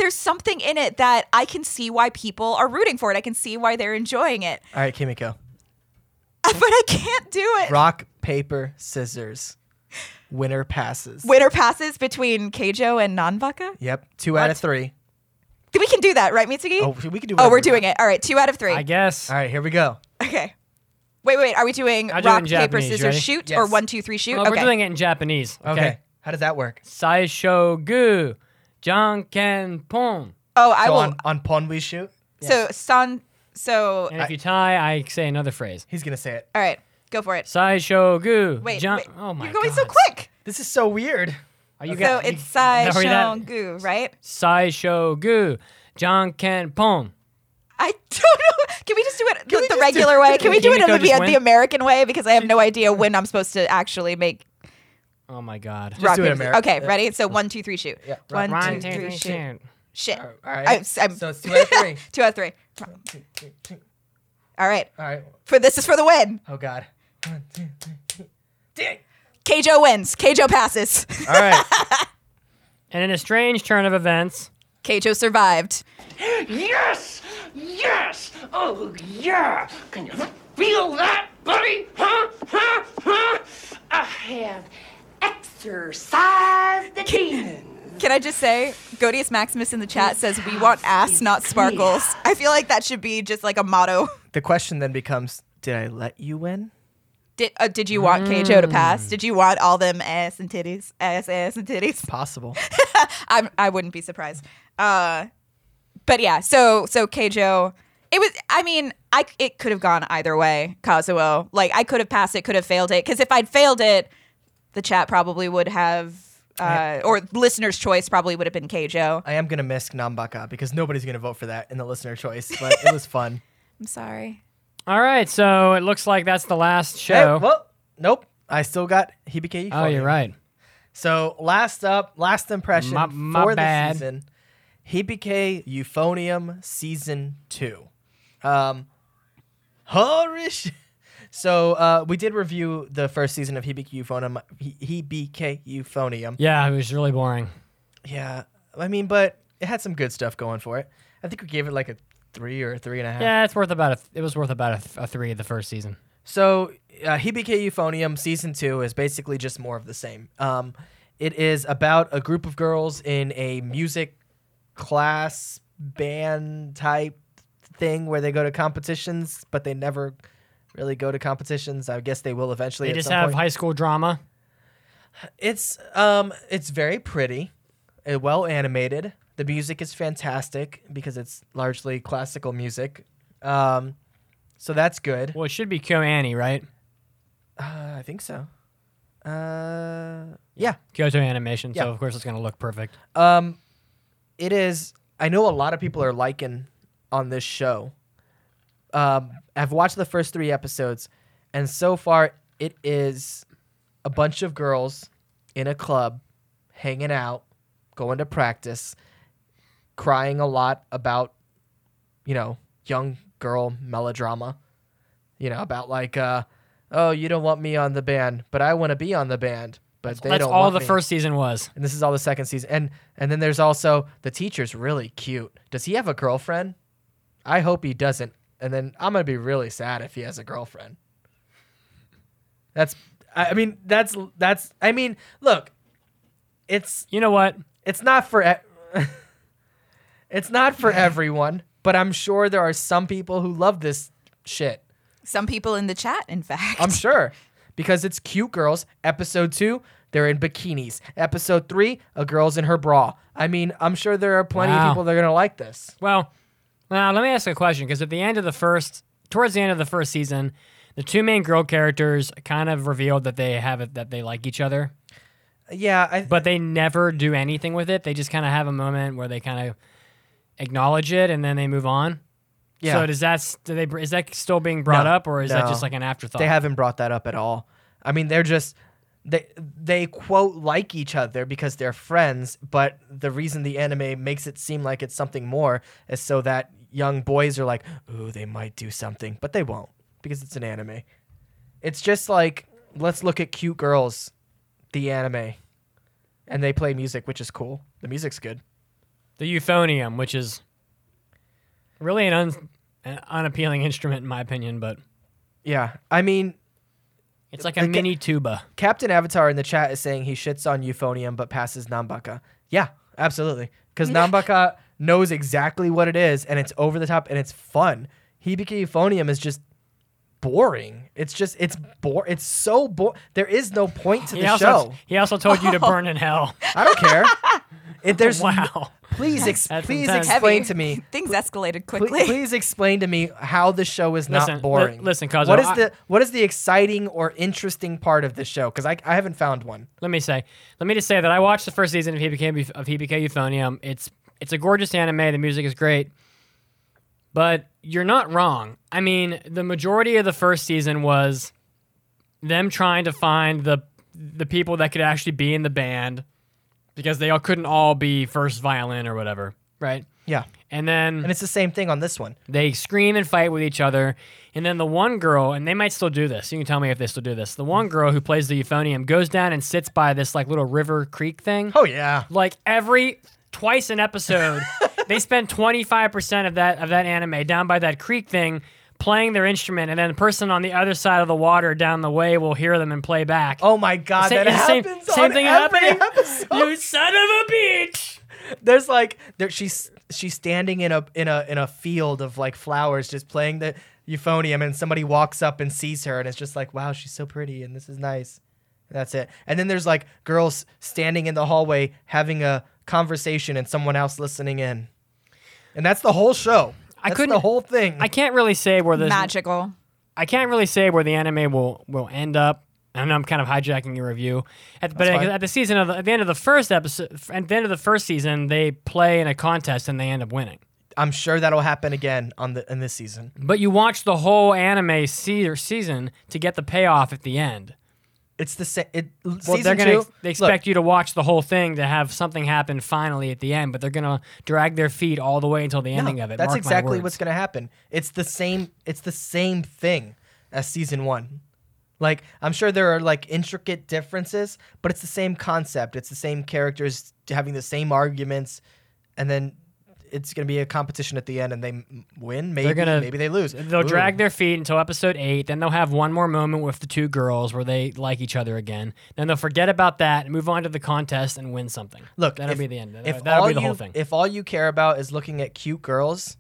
there's something in it that I can see why people are rooting for it. I can see why they're enjoying it, All right, Kimiko. but I can't do it. Rock, paper, scissors. Winner passes. Winner passes between Keijo and Nanbaka. Yep, two out of three. We can do that, right, Mitsugi? Oh, we can do. Oh, we're doing it. All right, two out of three. I guess. All right, here we go. Okay. Wait, wait. Are we doing I'll do it rock, in paper, Japanese. scissors, Ready? shoot, or one, two, three, shoot? Well, okay. We're doing it in Japanese. Okay. Okay. How does that work? Saisho gu, janken pon. oh, I so will. on on pon we shoot. So, son. So, And if you tie, I say another phrase. He's gonna say it. all right, go for it. Saisho gu, Wait, jan- wait. Oh my You're going God. so quick. This is so weird. Are you So got- it's you- Sai hurry that- Shongu, right? Saisho gu, janken pon. I don't know. Can we just do it the, we the just do- regular way? Can we do it Kimiko in the, just the win? American way? Because I have no idea when I'm supposed to actually make Oh my God. rock do it paper- Ameri- Okay, yeah. ready? So one, two, three, shoot. Yeah. One, One, two, two, three, three, shoot. shoot. Shit. All right. I'm- I'm- so it's two out of three. two out of three. All right. All right. For this is for the win. Oh God. One, two, three, two. Dang. Keijo wins. Keijo passes. All right. And in a strange turn of events, Keijo survived. Yes! Yes! Oh, yeah! Can you feel that, buddy? Huh? Huh? Huh? I have exercised the demon. Can I just say, Godius Maximus in the chat says we want ass, not sparkles. I feel like that should be just like a motto. the question then becomes: Did I let you win? Did uh, did you want Keijo to pass? Did you want all them ass and titties, ass, ass and titties? Possible. I'm, I wouldn't be surprised. Uh, but yeah, so so Keijo, it was. I mean, I it could have gone either way. Kazuo, like I could have passed it, could have failed it. Because if I'd failed it, the chat probably would have, uh, or listener's choice probably would have been Keijo. I am gonna miss Nanbaka because nobody's gonna vote for that in the listener choice, but it was fun. I'm sorry. all right. So it looks like that's the last Hey, show. well, nope. I still got Hibike. Euphonium. Oh, you're right. So last up, last impression My- my for bad. the season, Hibike Euphonium season two. Um, horish. So uh, we did review the first season of Hibike Euphonium. He- Euphonium. Yeah, it was really boring. Yeah, I mean, but it had some good stuff going for it. I think we gave it like a three or a three and a half. Yeah, it's worth about a. It was worth about a, th- a three the first season. So, uh, Hibike Euphonium season two is basically just more of the same. Um, it is about a group of girls in a music class band type thing where they go to competitions, but they never really go to competitions. I guess they will eventually. They just have point. high school drama. It's um, it's very pretty, uh, well animated. The music is fantastic because it's largely classical music. Um, so that's good. Well, it should be KyoAni, right? Uh, I think so. Uh, yeah. Kyoto Animation. Yeah. So of course it's gonna look perfect. Um, it is. I know a lot of people are liking on this show. Um, I've watched the first three episodes, and so far it is a bunch of girls in a club, hanging out, going to practice, crying a lot about, you know, young girl melodrama. You know, about like, uh, oh, you don't want me on the band, but I want to be on the band, but they That's don't all the me. first season was. And this is all the second season. And and then there's also the teacher's really cute. Does he have a girlfriend? I hope he doesn't. And then I'm gonna be really sad if he has a girlfriend. That's I I mean that's that's I mean look, it's You know what? it's not for e- it's not for everyone, but I'm sure there are some people who love this shit. Some people in the chat, in fact. I'm sure because it's cute girls. Episode two, they're in bikinis. Episode three, a girl's in her bra. I mean, I'm sure there are plenty Wow. of people that are gonna like this. Well, now let me ask a question because at the end of the first, towards the end of the first season, the two main girl characters kind of revealed that they have it that they like each other, Yeah, I, but they never do anything with it. They just kind of have a moment where they kind of acknowledge it and then they move on. yeah. So does that do they is that still being brought No, up or is that just like an afterthought? They haven't brought that up at all. I mean, they're just they they quote like each other because they're friends, but the reason the anime makes it seem like it's something more is so that young boys are like, "Ooh, they might do something," but they won't because it's an anime. It's just like let's look at cute girls, the anime, and they play music, which is cool. The music's good. the euphonium, which is really an, un- an unappealing instrument in my opinion, but Yeah, I mean, it's like a Like a- mini tuba. Captain Avatar in the chat is saying he shits on euphonium but passes Nanbaka. Yeah, absolutely. Because Nanbaka knows exactly what it is and it's over the top and it's fun. Hibike euphonium is just boring. It's just it's bore. It's so boring. There is no point to He the also show. he also told you to burn in hell. I don't care. It, there's Wow. please ex- please intense. explain Heavy. to me. Things escalated quickly. Please explain to me how the show is Listen, not li- boring. listen, Kazuo, what is I- the what is the exciting or interesting part of the show? Because I, I haven't found one. let me say, let me just say that I watched the first season of HBK of HBK Euphonium. It's it's a gorgeous anime. The music is great, but you're not wrong. I mean, the majority of the first season was them trying to find the the people that could actually be in the band because they all couldn't all be first violin or whatever, right? Yeah, And then and it's the same thing on this one. they scream and fight with each other. And then the one girl, and they might still do this. You can tell me if they still do this. The one girl who plays the euphonium goes down and sits by this like little river creek thing. Oh yeah. Like every twice an episode, they spend 25% of that of that anime down by that creek thing playing their instrument and then the person on the other side of the water down the way will hear them and play back. Oh my god, Sa- that same, happens same on thing happening. episode. You son of a bitch. There's like there she's she's standing in a in a in a field of like flowers just playing the euphonium and somebody walks up and sees her and it's just like wow she's so pretty and this is nice. And that's it. And then there's like girls standing in the hallway having a conversation and someone else listening in. And that's the whole show. I That's couldn't- the whole thing. I can't really say where this Magical. I can't really say where the anime will will end up. I know I'm kind of hijacking your review, at, but at, at the season of the, at the end of the first episode, at the end of the first season, they play in a contest and they end up winning. I'm sure that'll happen again on the in this season. But you watch the whole anime se- or season to get the payoff at the end. It's the same. It, Well, season they're gonna they look, expect you to watch the whole thing to have something happen finally at the end, but they're gonna drag their feet all the way until the ending of it. That's exactly what's going to happen. It's the same. It's the same thing as season one. Like I'm sure there are like intricate differences, but it's the same concept. It's the same characters having the same arguments, and then it's going to be a competition at the end, and they win. Maybe gonna- maybe they lose. They'll Ooh. drag their feet until episode eight. Then they'll have one more moment with the two girls where they like each other again. Then they'll forget about that and move on to the contest and win something. Look, that'll if- be the end. If That'll all be the you, whole thing. If all you care about is looking at cute girls,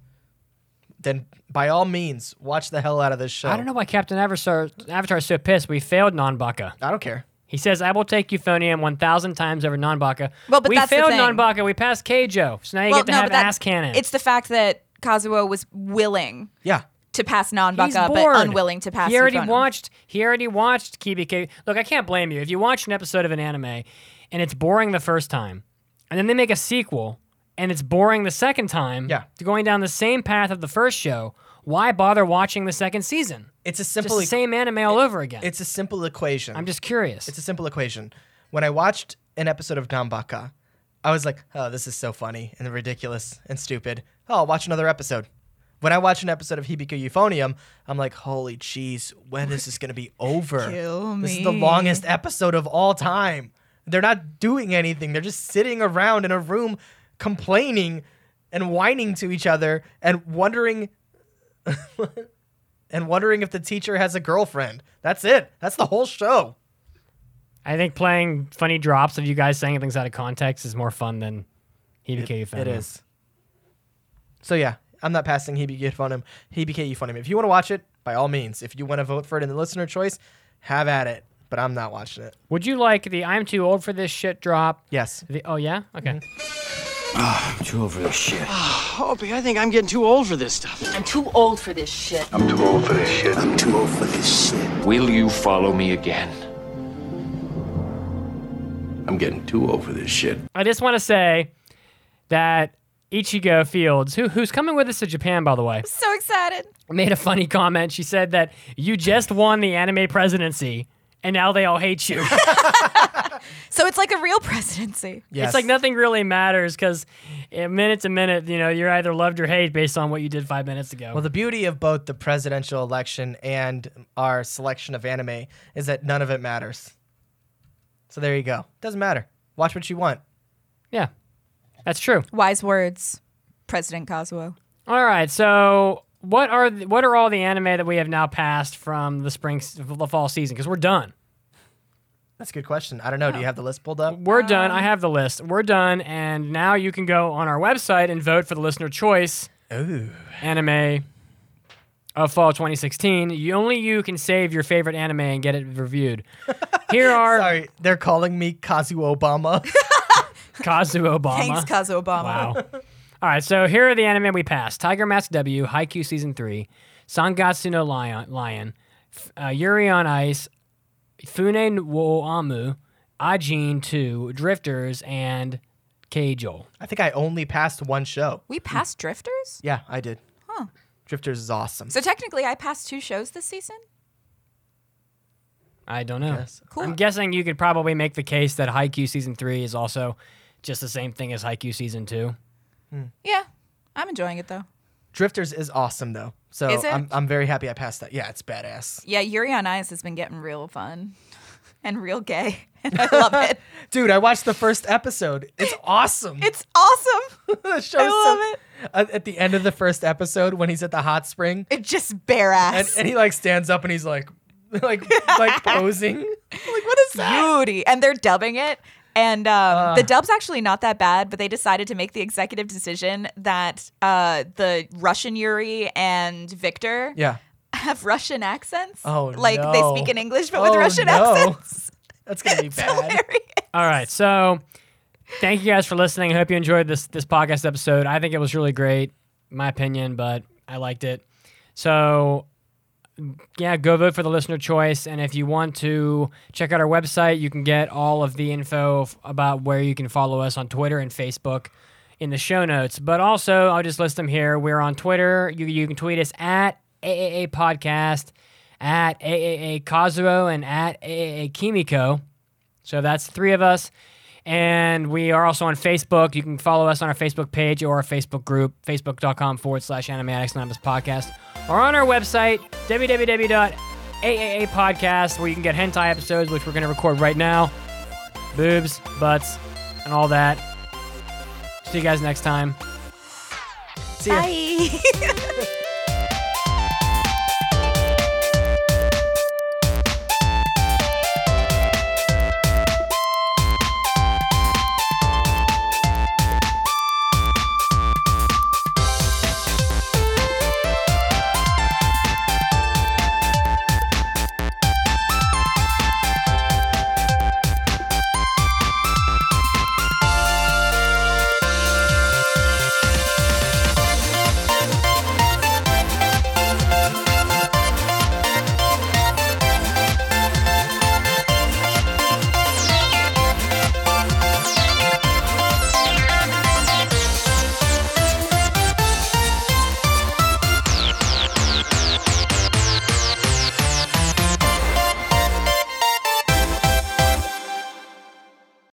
then by all means, watch the hell out of this show. I don't know why Captain Avatar, Avatar is so pissed. We failed Nanbaka. I don't care. He says, "I will take Euphonium 1,000 times over Nanbaka." Well, but we that's the failed thing. Nanbaka. We passed Keijo. So now you get to have but that- ass cannon. It's the fact that Kazuo was willing Yeah. to pass He's Nanbaka, but unwilling to pass He already Euphonium. watched. He already watched Hibike. Look, I can't blame you if you watch an episode of an anime and it's boring the first time, and then they make a sequel and it's boring the second time. Yeah. going down the same path of the first show. Why bother watching the second season? It's a Just simple. the same anime all over again. It's a simple equation. I'm just curious. It's a simple equation. When I watched an episode of Nanbaka, I was like, oh, this is so funny and ridiculous and stupid. Oh, I'll watch another episode. When I watch an episode of Hibike Euphonium, I'm like, holy jeez, when is this going to be over? This is the longest episode of all time. They're not doing anything. They're just sitting around in a room complaining and whining to each other and wondering and wondering if the teacher has a girlfriend. That's it. That's the whole show. I think playing funny drops of you guys saying things out of context is more fun than Hibike Euphonium. It is. So yeah, I'm not passing Hibike Euphonium. Hibike Euphonium. If you want to watch it, by all means. If you want to vote for it in the listener choice, have at it. But I'm not watching it. Would you like the "I'm too old for this shit" drop? Yes. The, oh yeah, okay. Mm-hmm. I'm too old for this shit. Opie, I think I'm getting too old for this stuff. I'm too old for this shit. I'm too old for this shit. I'm too old for this shit. Will you follow me again? I'm getting too old for this shit. I just want to say that Ichigo Fields, who who's coming with us to Japan, by the way, I'm So excited. made a funny comment. She said that you just won the anime presidency, and now they all hate you. So it's like a real presidency. It's like nothing really matters because eh, minute to minute, you know, you're either loved or hate based on what you did five minutes ago. Well, the beauty of both the presidential election and our selection of anime is that none of it matters. So there you go. Doesn't matter. Watch what you want. yeah, that's true. Wise words, President Kazuo. All right, so what are the, what are all the anime that we have now passed from the spring, s- the fall season? Because we're done. That's a good question. I don't know. Do you have the list pulled up? We're done. I have the list. We're done, and now you can go on our website and vote for the listener choice Ooh. anime of fall 2016. You only you can save your favorite anime and get it reviewed. Here are Sorry, they're calling me Kazu Obama. Kazu Obama. Thanks, Kazu Obama. Wow. All right, so here are the anime we passed: Tiger Mask W, Haikyuu season three, Sangatsu no Lion, Lion F- uh, Yuri on Ice, Fune wo Amu, Ajin two, Drifters, and Keijo. I think I only passed one show. We passed Drifters? Yeah, I did. Huh. Drifters is awesome. So technically, I passed two shows this season? I don't know. Cool. I'm guessing you could probably make the case that Haikyuu season three is also just the same thing as Haikyuu season two. Hmm. Yeah. I'm enjoying it, though. Drifters is awesome though. So? I'm I'm very happy I passed that. Yeah, it's badass. Yeah, Yuri on Ice has been getting real fun and real gay. And I love it. Dude, I watched the first episode. It's awesome. It's awesome. the show's I love so- it. At, at the end of the first episode, when he's at the hot spring, It just bare and, ass. and he like stands up and he's like, like like posing. like what is that? Beauty. And they're dubbing it. And um, the dub's actually not that bad, but they decided to make the executive decision that uh, the Russian Yuri and Victor Yeah. have Russian accents. Oh, Like no. they speak in English, but with Oh, Russian no. accents. That's gonna be bad. All right, so thank you guys for listening. I hope you enjoyed this this podcast episode. I think it was really great, my opinion, but I liked it. So yeah, go vote for the listener choice. And if you want to check out our website, you can get all of the info f- about where you can follow us on Twitter and Facebook in the show notes. But also, I'll just list them here. We're on Twitter. You, you can tweet us at AAA Podcast, at AAA Kazuo, and at AAA Kimiko. So that's three of us. And we are also on Facebook. You can follow us on our Facebook page or our Facebook group, facebook.com forward slash Anime Addicts Anonymous Podcast, or on our website, www.aaa.podcast, where you can get hentai episodes, which we're going to record right now. Boobs, butts, and all that. See you guys next time. See ya. Bye.